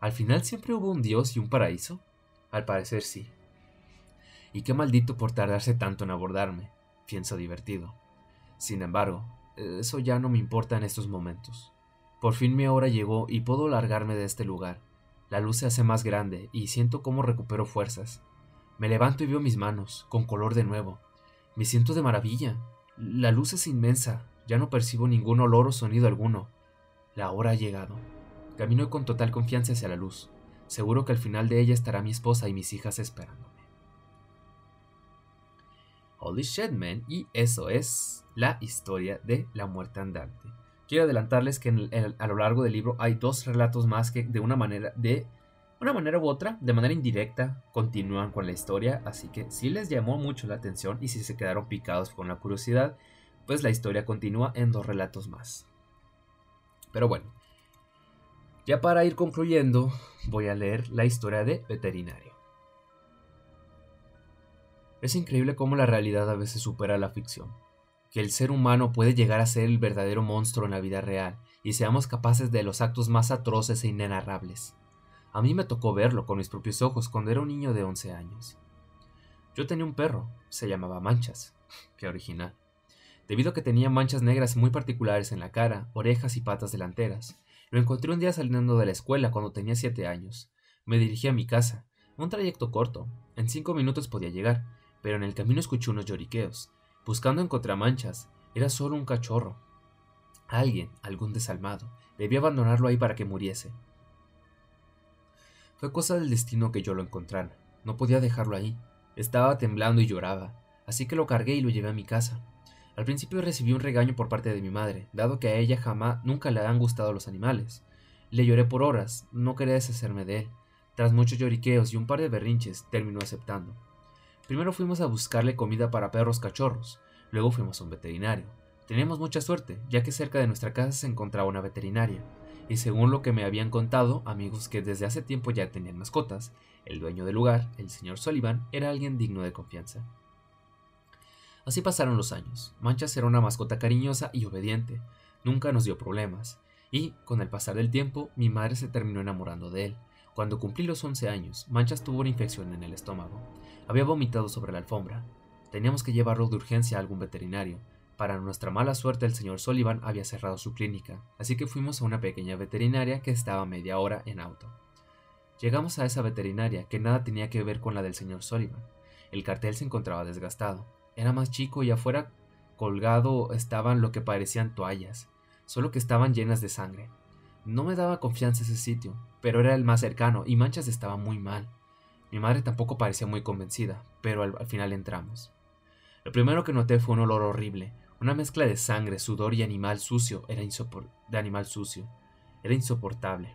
Speaker 1: ¿Al final siempre hubo un dios y un paraíso? Al parecer sí. Y qué maldito por tardarse tanto en abordarme, pienso divertido. Sin embargo, eso ya no me importa en estos momentos. Por fin mi hora llegó y puedo largarme de este lugar. La luz se hace más grande y siento cómo recupero fuerzas. Me levanto y veo mis manos, con color de nuevo. Me siento de maravilla. La luz es inmensa. Ya no percibo ningún olor o sonido alguno. La hora ha llegado. Camino con total confianza hacia la luz. Seguro que al final de ella estará mi esposa y mis hijas esperándome. Y eso es la historia de la muerte andante. Quiero adelantarles que a lo largo del libro hay dos relatos más que de una manera de una manera u otra, de manera indirecta, continúan con la historia, así que si les llamó mucho la atención y si se quedaron picados con la curiosidad, pues la historia continúa en dos relatos más. Pero bueno, ya para ir concluyendo, voy a leer la historia de Veterinario. Es increíble cómo la realidad a veces supera la ficción, que el ser humano puede llegar a ser el verdadero monstruo en la vida real y seamos capaces de los actos más atroces e inenarrables. A mí me tocó verlo con mis propios ojos cuando era un niño de 11 años. Yo tenía un perro, se llamaba Manchas, *laughs* qué original, debido a que tenía manchas negras muy particulares en la cara, orejas y patas delanteras. Lo encontré un día saliendo de la escuela cuando tenía 7 años. Me dirigí a mi casa, un trayecto corto, en 5 minutos podía llegar, pero en el camino escuché unos lloriqueos. Buscando encontrar manchas, era solo un cachorro. Alguien, algún desalmado, debía abandonarlo ahí para que muriese. Fue cosa del destino que yo lo encontrara. No podía dejarlo ahí. Estaba temblando y lloraba, así que lo cargué y lo llevé a mi casa. Al principio recibí un regaño por parte de mi madre, dado que a ella jamás nunca le han gustado los animales. Le lloré por horas, no quería deshacerme de él. Tras muchos lloriqueos y un par de berrinches, terminó aceptando. Primero fuimos a buscarle comida para perros cachorros, luego fuimos a un veterinario. Teníamos mucha suerte, ya que cerca de nuestra casa se encontraba una veterinaria, y según lo que me habían contado amigos que desde hace tiempo ya tenían mascotas, el dueño del lugar, el señor Sullivan, era alguien digno de confianza. Así pasaron los años. Manchas era una mascota cariñosa y obediente, nunca nos dio problemas, y, con el pasar del tiempo, mi madre se terminó enamorando de él. Cuando cumplí los 11 años, Manchas tuvo una infección en el estómago, había vomitado sobre la alfombra. Teníamos que llevarlo de urgencia a algún veterinario. Para nuestra mala suerte el señor Sullivan había cerrado su clínica, así que fuimos a una pequeña veterinaria que estaba media hora en auto. Llegamos a esa veterinaria, que nada tenía que ver con la del señor Sullivan. El cartel se encontraba desgastado. Era más chico y afuera colgado estaban lo que parecían toallas, solo que estaban llenas de sangre. No me daba confianza ese sitio, pero era el más cercano y Manchas estaba muy mal. Mi madre tampoco parecía muy convencida, pero al, final entramos. Lo primero que noté fue un olor horrible, una mezcla de sangre, sudor y animal sucio era de animal sucio. Era insoportable.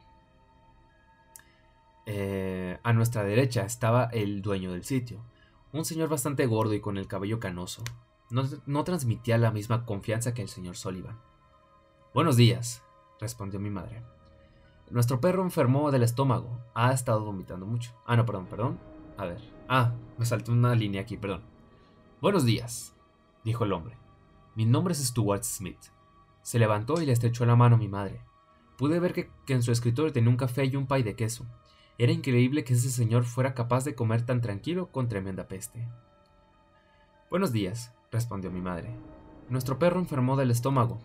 Speaker 1: Eh, a nuestra derecha estaba el dueño del sitio, un señor bastante gordo y con el cabello canoso. No, no transmitía la misma confianza que el señor Sullivan. Buenos días, respondió mi madre. Nuestro perro enfermó del estómago. Ha estado vomitando mucho. Ah, no, perdón, perdón. A ver. Ah, me saltó una línea aquí, perdón. Buenos días, dijo el hombre. Mi nombre es Stuart Smith. Se levantó y le estrechó la mano a mi madre. Pude ver que, en su escritorio tenía un café y un pay de queso. Era increíble que ese señor fuera capaz de comer tan tranquilo con tremenda peste. Buenos días, respondió mi madre. Nuestro perro enfermó del estómago.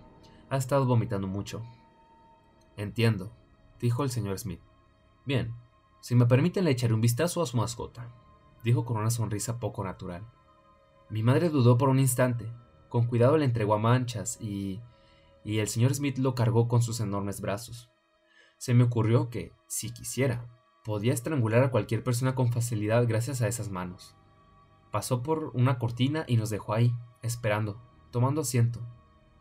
Speaker 1: Ha estado vomitando mucho. Entiendo, dijo el señor Smith. Bien, si me permiten le echaré un vistazo a su mascota, dijo con una sonrisa poco natural. Mi madre dudó por un instante. Con cuidado le entregó a manchas y... y el señor Smith lo cargó con sus enormes brazos. Se me ocurrió que, si quisiera, podía estrangular a cualquier persona con facilidad gracias a esas manos. Pasó por una cortina y nos dejó ahí, esperando, tomando asiento.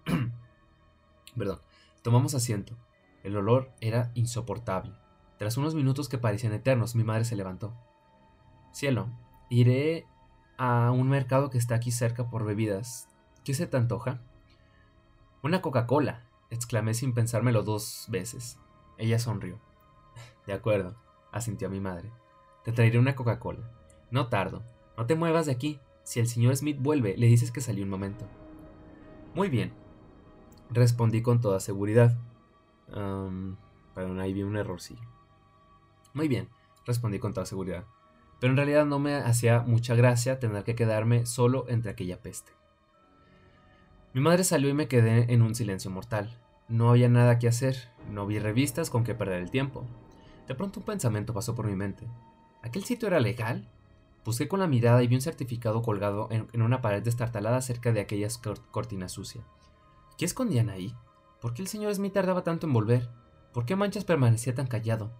Speaker 1: *clears throat* Perdón, tomamos asiento. El olor era insoportable. Tras unos minutos que parecían eternos, mi madre se levantó. Cielo, iré a un mercado que está aquí cerca por bebidas. ¿Qué se te antoja? Una Coca-Cola, exclamé sin pensármelo dos veces. Ella sonrió. *laughs* De acuerdo, asintió mi madre. Te traeré una Coca-Cola. No tardo. No te muevas de aquí. Si el señor Smith vuelve, le dices que salí un momento. Muy bien, respondí con toda seguridad. Um, perdón, ahí vi un error, sí. Muy bien, respondí con toda seguridad. Pero en realidad no me hacía mucha gracia tener que quedarme solo entre aquella peste. Mi madre salió y me quedé en un silencio mortal. No había nada que hacer, no vi revistas con que perder el tiempo. De pronto un pensamiento pasó por mi mente. ¿Aquel sitio era legal? Busqué con la mirada y vi un certificado colgado en, una pared destartalada cerca de aquellas cortinas sucias. ¿Qué escondían ahí? ¿Por qué el señor Smith tardaba tanto en volver? ¿Por qué Manchas permanecía tan callado?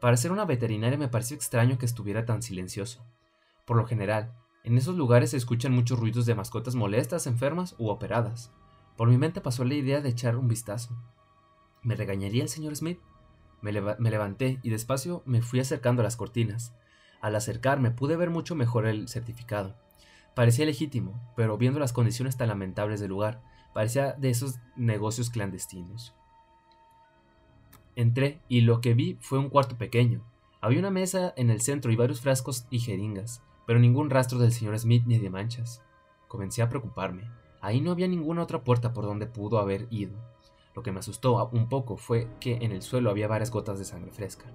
Speaker 1: Para ser una veterinaria me pareció extraño que estuviera tan silencioso. Por lo general, en esos lugares se escuchan muchos ruidos de mascotas molestas, enfermas u operadas. Por mi mente pasó la idea de echar un vistazo. ¿Me regañaría el señor Smith? Me, me, levanté y despacio me fui acercando a las cortinas. Al acercarme pude ver mucho mejor el certificado. Parecía legítimo, pero viendo las condiciones tan lamentables del lugar, parecía de esos negocios clandestinos. Entré y lo que vi fue un cuarto pequeño. Había una mesa en el centro y varios frascos y jeringas, pero ningún rastro del señor Smith ni de manchas. Comencé a preocuparme. Ahí no había ninguna otra puerta por donde pudo haber ido. Lo que me asustó un poco fue que en el suelo había varias gotas de sangre fresca.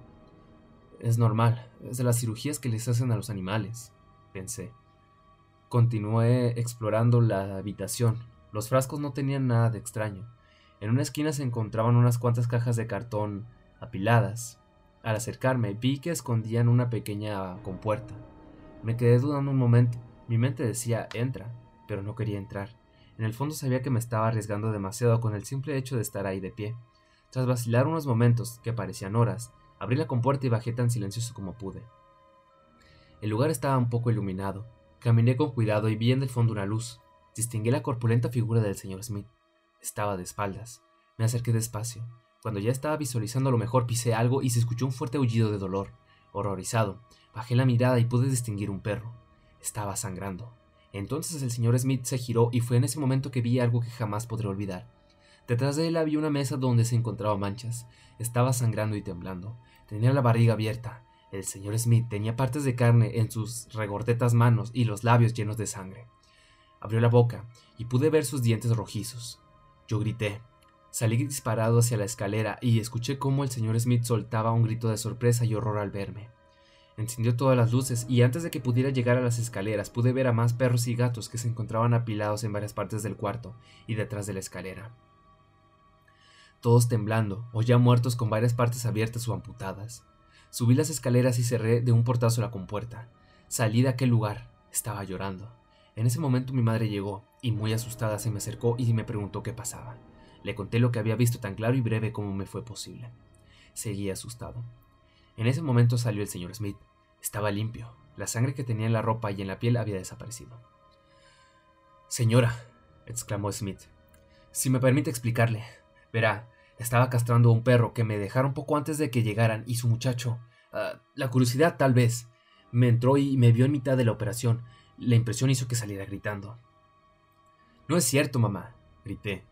Speaker 1: Es normal, es de las cirugías que les hacen a los animales, pensé. Continué explorando la habitación. Los frascos no tenían nada de extraño. En una esquina se encontraban unas cuantas cajas de cartón apiladas. Al acercarme vi que escondían una pequeña compuerta. Me quedé dudando un momento. Mi mente decía entra, pero no quería entrar. En el fondo sabía que me estaba arriesgando demasiado con el simple hecho de estar ahí de pie. Tras vacilar unos momentos, que parecían horas, abrí la compuerta y bajé tan silencioso como pude. El lugar estaba un poco iluminado. Caminé con cuidado y vi en el fondo una luz. Distinguí la corpulenta figura del señor Smith. Estaba de espaldas. Me acerqué despacio. Cuando ya estaba visualizando lo mejor pisé algo y se escuchó un fuerte aullido de dolor. Horrorizado, bajé la mirada y pude distinguir un perro. Estaba sangrando. Entonces el señor Smith se giró y fue en ese momento que vi algo que jamás podré olvidar. Detrás de él había una mesa donde se encontraba manchas. Estaba sangrando y temblando. Tenía la barriga abierta. El señor Smith tenía partes de carne en sus regordetas manos y los labios llenos de sangre. Abrió la boca y pude ver sus dientes rojizos. Yo grité. Salí disparado hacia la escalera y escuché cómo el señor Smith soltaba un grito de sorpresa y horror al verme. Encendió todas las luces y antes de que pudiera llegar a las escaleras pude ver a más perros y gatos que se encontraban apilados en varias partes del cuarto y detrás de la escalera. Todos temblando o ya muertos con varias partes abiertas o amputadas. Subí las escaleras y cerré de un portazo la compuerta. Salí de aquel lugar. Estaba llorando. En ese momento mi madre llegó, y muy asustada se me acercó y me preguntó qué pasaba. Le conté lo que había visto tan claro y breve como me fue posible. Seguí asustado. En ese momento salió el señor Smith. Estaba limpio. La sangre que tenía en la ropa y en la piel había desaparecido. Señora, exclamó Smith, si me permite explicarle. Verá, estaba castrando a un perro que me dejaron poco antes de que llegaran y su muchacho. Ah, la curiosidad, tal vez. Me entró y me vio en mitad de la operación. La impresión hizo que saliera gritando. No es cierto, mamá, grité.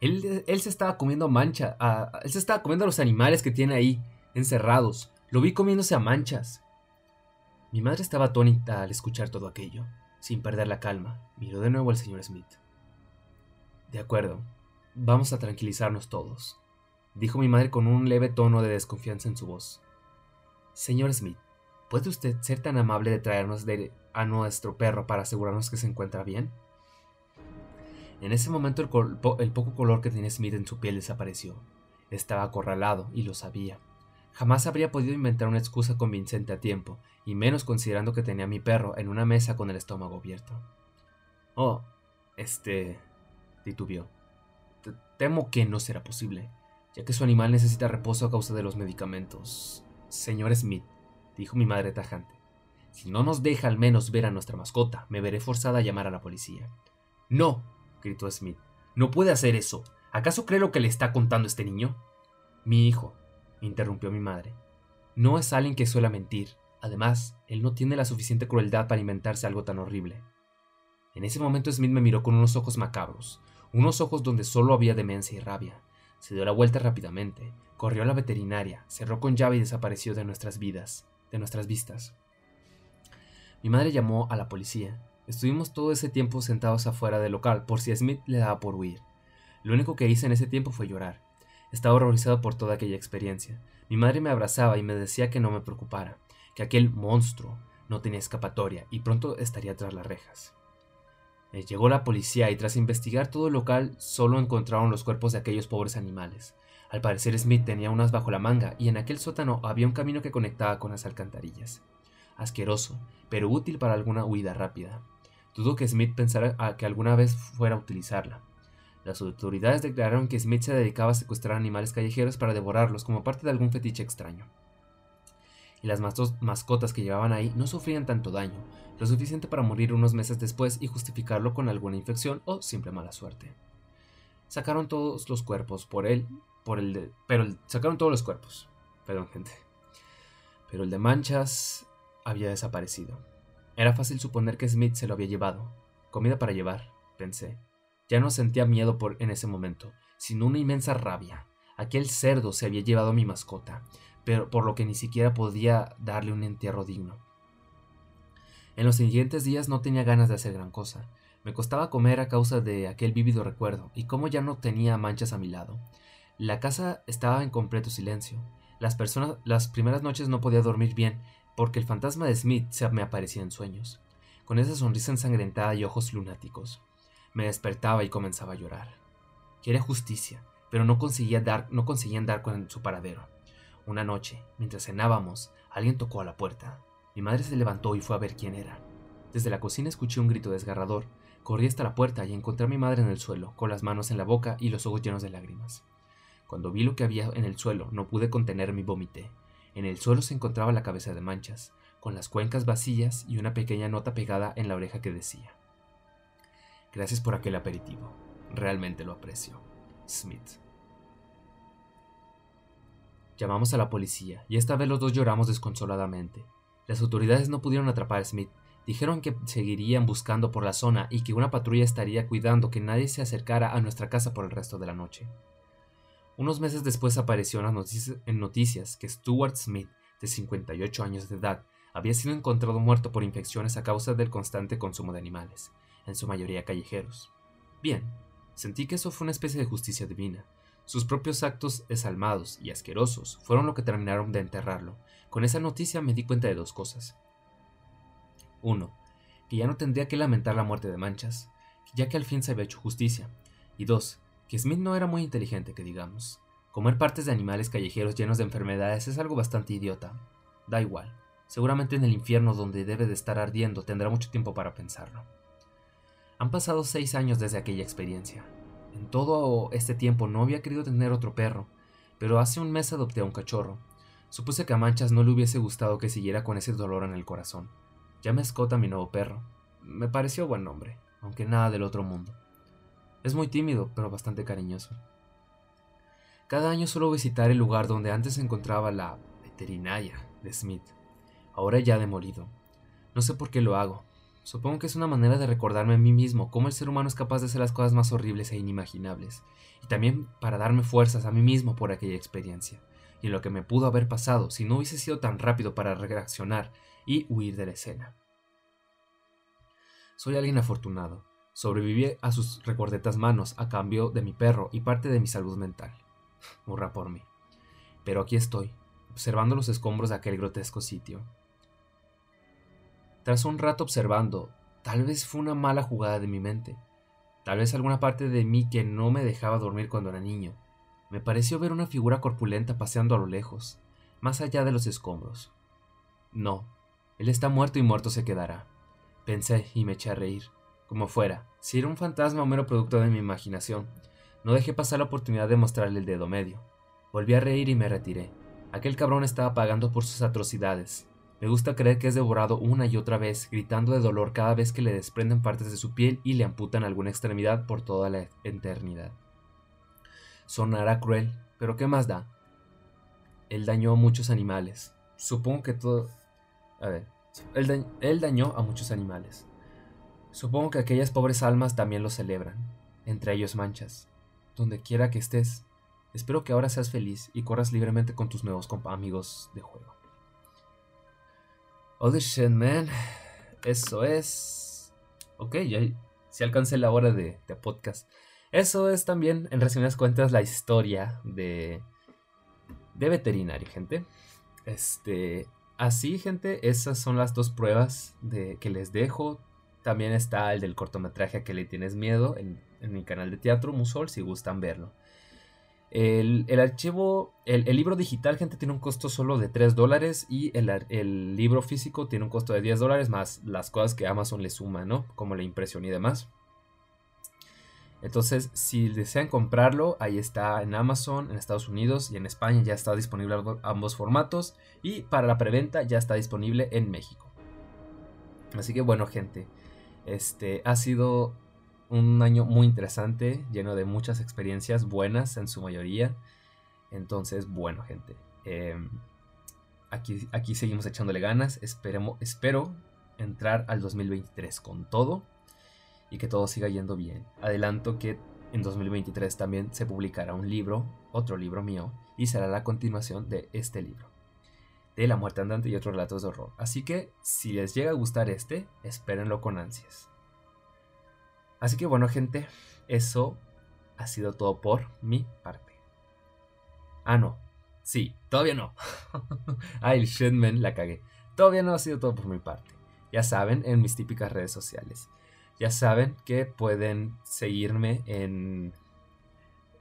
Speaker 1: Él, él se estaba comiendo mancha, él se estaba comiendo a los animales que tiene ahí, encerrados. Lo vi comiéndose a manchas. Mi madre estaba atónita al escuchar todo aquello. Sin perder la calma, miró de nuevo al señor Smith. De acuerdo, vamos a tranquilizarnos todos, dijo mi madre con un leve tono de desconfianza en su voz. Señor Smith, ¿puede usted ser tan amable de traernos de a nuestro perro para asegurarnos que se encuentra bien? En ese momento el, poco color que tenía Smith en su piel desapareció. Estaba acorralado y lo sabía. Jamás habría podido inventar una excusa convincente a tiempo, y menos considerando que tenía a mi perro en una mesa con el estómago abierto. Oh, este... titubió. Temo que no será posible, ya que su animal necesita reposo a causa de los medicamentos. Señor Smith, dijo mi madre tajante, si no nos deja al menos ver a nuestra mascota, me veré forzada a llamar a la policía. No, gritó Smith. No puede hacer eso. ¿Acaso cree lo que le está contando este niño? Mi hijo, interrumpió mi madre. No es alguien que suele mentir. Además, él no tiene la suficiente crueldad para inventarse algo tan horrible. En ese momento Smith me miró con unos ojos macabros, unos ojos donde solo había demencia y rabia. Se dio la vuelta rápidamente, corrió a la veterinaria, cerró con llave y desapareció de nuestras vidas, de nuestras vistas. Mi madre llamó a la policía. Estuvimos todo ese tiempo sentados afuera del local por si Smith le daba por huir. Lo único que hice en ese tiempo fue llorar. Estaba horrorizado por toda aquella experiencia. Mi madre me abrazaba y me decía que no me preocupara, que aquel monstruo no tenía escapatoria y pronto estaría tras las rejas. Eh, llegó la policía y tras investigar todo el local solo encontraron los cuerpos de aquellos pobres animales. Al parecer Smith tenía unas bajo la manga y en aquel sótano había un camino que conectaba con las alcantarillas. Asqueroso, pero útil para alguna huida rápida. Dudo que Smith pensara que alguna vez fuera a utilizarla. Las autoridades declararon que Smith se dedicaba a secuestrar animales callejeros para devorarlos como parte de algún fetiche extraño. Y las mascotas que llevaban ahí no sufrían tanto daño, lo suficiente para morir unos meses después y justificarlo con alguna infección o simple mala suerte. Sacaron todos los cuerpos por él por el de, pero sacaron todos los cuerpos. Perdón, gente. Pero el de Manchas había desaparecido. Era fácil suponer que Smith se lo había llevado. Comida para llevar, pensé. Ya no sentía miedo por en ese momento, sino una inmensa rabia. Aquel cerdo se había llevado a mi mascota, pero por lo que ni siquiera podía darle un entierro digno. En los siguientes días no tenía ganas de hacer gran cosa. Me costaba comer a causa de aquel vívido recuerdo, y como ya no tenía manchas a mi lado, la casa estaba en completo silencio. Las, personas, las primeras noches no podía dormir bien porque el fantasma de Smith se me aparecía en sueños, con esa sonrisa ensangrentada y ojos lunáticos. Me despertaba y comenzaba a llorar. Quería justicia, pero no conseguía dar, no conseguían dar con su paradero. Una noche, mientras cenábamos, alguien tocó a la puerta. Mi madre se levantó y fue a ver quién era. Desde la cocina escuché un grito desgarrador. Corrí hasta la puerta y encontré a mi madre en el suelo, con las manos en la boca y los ojos llenos de lágrimas. Cuando vi lo que había en el suelo, no pude contener mi vómite. En el suelo se encontraba la cabeza de manchas, con las cuencas vacías y una pequeña nota pegada en la oreja que decía: Gracias por aquel aperitivo. Realmente lo aprecio. Smith. Llamamos a la policía, y esta vez los dos lloramos desconsoladamente. Las autoridades no pudieron atrapar a Smith. Dijeron que seguirían buscando por la zona y que una patrulla estaría cuidando que nadie se acercara a nuestra casa por el resto de la noche. Unos meses después apareció en, noticias, que Stuart Smith, de 58 años de edad, había sido encontrado muerto por infecciones a causa del constante consumo de animales, en su mayoría callejeros. Bien, sentí que eso fue una especie de justicia divina. Sus propios actos desalmados y asquerosos fueron lo que terminaron de enterrarlo. Con esa noticia me di cuenta de dos cosas. Uno, que ya no tendría que lamentar la muerte de Manchas, ya que al fin se había hecho justicia. Y dos, que Smith no era muy inteligente, que digamos. Comer partes de animales callejeros llenos de enfermedades es algo bastante idiota. Da igual. Seguramente en el infierno donde debe de estar ardiendo tendrá mucho tiempo para pensarlo. Han pasado seis años desde aquella experiencia. En todo este tiempo no había querido tener otro perro, pero hace un mes adopté a un cachorro. Supuse que a Manchas no le hubiese gustado que siguiera con ese dolor en el corazón. Llamé Scott a mi nuevo perro. Me pareció buen nombre, aunque nada del otro mundo. Es muy tímido, pero bastante cariñoso. Cada año suelo visitar el lugar donde antes se encontraba la veterinaria de Smith, ahora ya demolido. No sé por qué lo hago. Supongo que es una manera de recordarme a mí mismo cómo el ser humano es capaz de hacer las cosas más horribles e inimaginables, y también para darme fuerzas a mí mismo por aquella experiencia, y lo que me pudo haber pasado si no hubiese sido tan rápido para reaccionar y huir de la escena. Soy alguien afortunado, Sobreviví a sus recordetas manos a cambio de mi perro y parte de mi salud mental. *laughs* Hurra por mí. Pero aquí estoy, observando los escombros de aquel grotesco sitio. Tras un rato observando, tal vez fue una mala jugada de mi mente. Tal vez alguna parte de mí que no me dejaba dormir cuando era niño. Me pareció ver una figura corpulenta paseando a lo lejos, más allá de los escombros. No, él está muerto y muerto se quedará. Pensé y me eché a reír. Como fuera, si era un fantasma o mero producto de mi imaginación, no dejé pasar la oportunidad de mostrarle el dedo medio. Volví a reír y me retiré. Aquel cabrón estaba pagando por sus atrocidades. Me gusta creer que es devorado una y otra vez, gritando de dolor cada vez que le desprenden partes de su piel y le amputan alguna extremidad por toda la eternidad. Sonará cruel, pero ¿qué más da? Él dañó a muchos animales. Supongo que todo... A ver. él dañó a muchos animales. Supongo que aquellas pobres almas también lo celebran, entre ellos manchas. Donde quiera que estés, espero que ahora seas feliz y corras libremente con tus nuevos amigos de juego. Holy shit, man. Eso es. Ok, ya se alcancé la hora de, de, podcast. Eso es también, en resumidas cuentas, la historia de. de veterinario, gente. Este. Así, gente, esas son las dos pruebas de, que les dejo. También está el del cortometraje a que le tienes miedo en, mi canal de teatro Musol si gustan verlo. El, archivo, el, libro digital, gente, tiene un costo solo de 3 dólares y el, libro físico tiene un costo de 10 dólares más las cosas que Amazon le suma, ¿no? Como la impresión y demás. Entonces, si desean comprarlo, ahí está en Amazon, en Estados Unidos y en España ya está disponible ambos formatos. Y para la preventa ya está disponible en México. Así que bueno, gente, este ha sido un año muy interesante, lleno de muchas experiencias buenas en su mayoría. Entonces, bueno, gente. Em, aquí, aquí seguimos echándole ganas. Esperemos, espero entrar al 2023 con todo y que todo siga yendo bien. Adelanto que en 2023 también se publicará un libro, otro libro mío, y será la continuación de este libro. De La muerte andante y otros relatos de horror. Así que si les llega a gustar este, espérenlo con ansias. Así que bueno, gente, eso ha sido todo por mi parte. Ah, no. Sí, todavía no. *laughs* Ay, el shitman la cagué. Todavía no ha sido todo por mi parte. Ya saben, en mis típicas redes sociales. Ya saben que pueden seguirme en,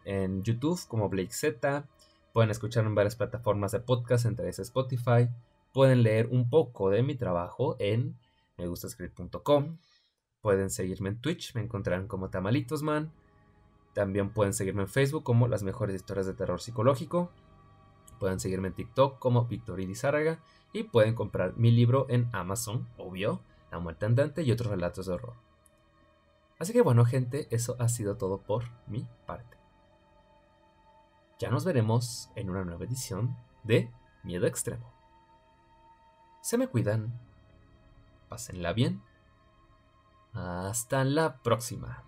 Speaker 1: en YouTube como Blake Z. Pueden escuchar en varias plataformas de podcast, entre esas Spotify. Pueden leer un poco de mi trabajo en megustascript.com. Pueden seguirme en Twitch, me encontrarán como Tamalitosman. También pueden seguirme en Facebook como Las Mejores Historias de Terror Psicológico. Pueden seguirme en TikTok como Victor Zárraga. Y pueden comprar mi libro en Amazon, obvio, La Muerte Andante y otros relatos de horror. Así que bueno, gente, eso ha sido todo por mi parte. Ya nos veremos en una nueva edición de Miedo Extremo. Se me cuidan. Pásenla bien hasta la próxima.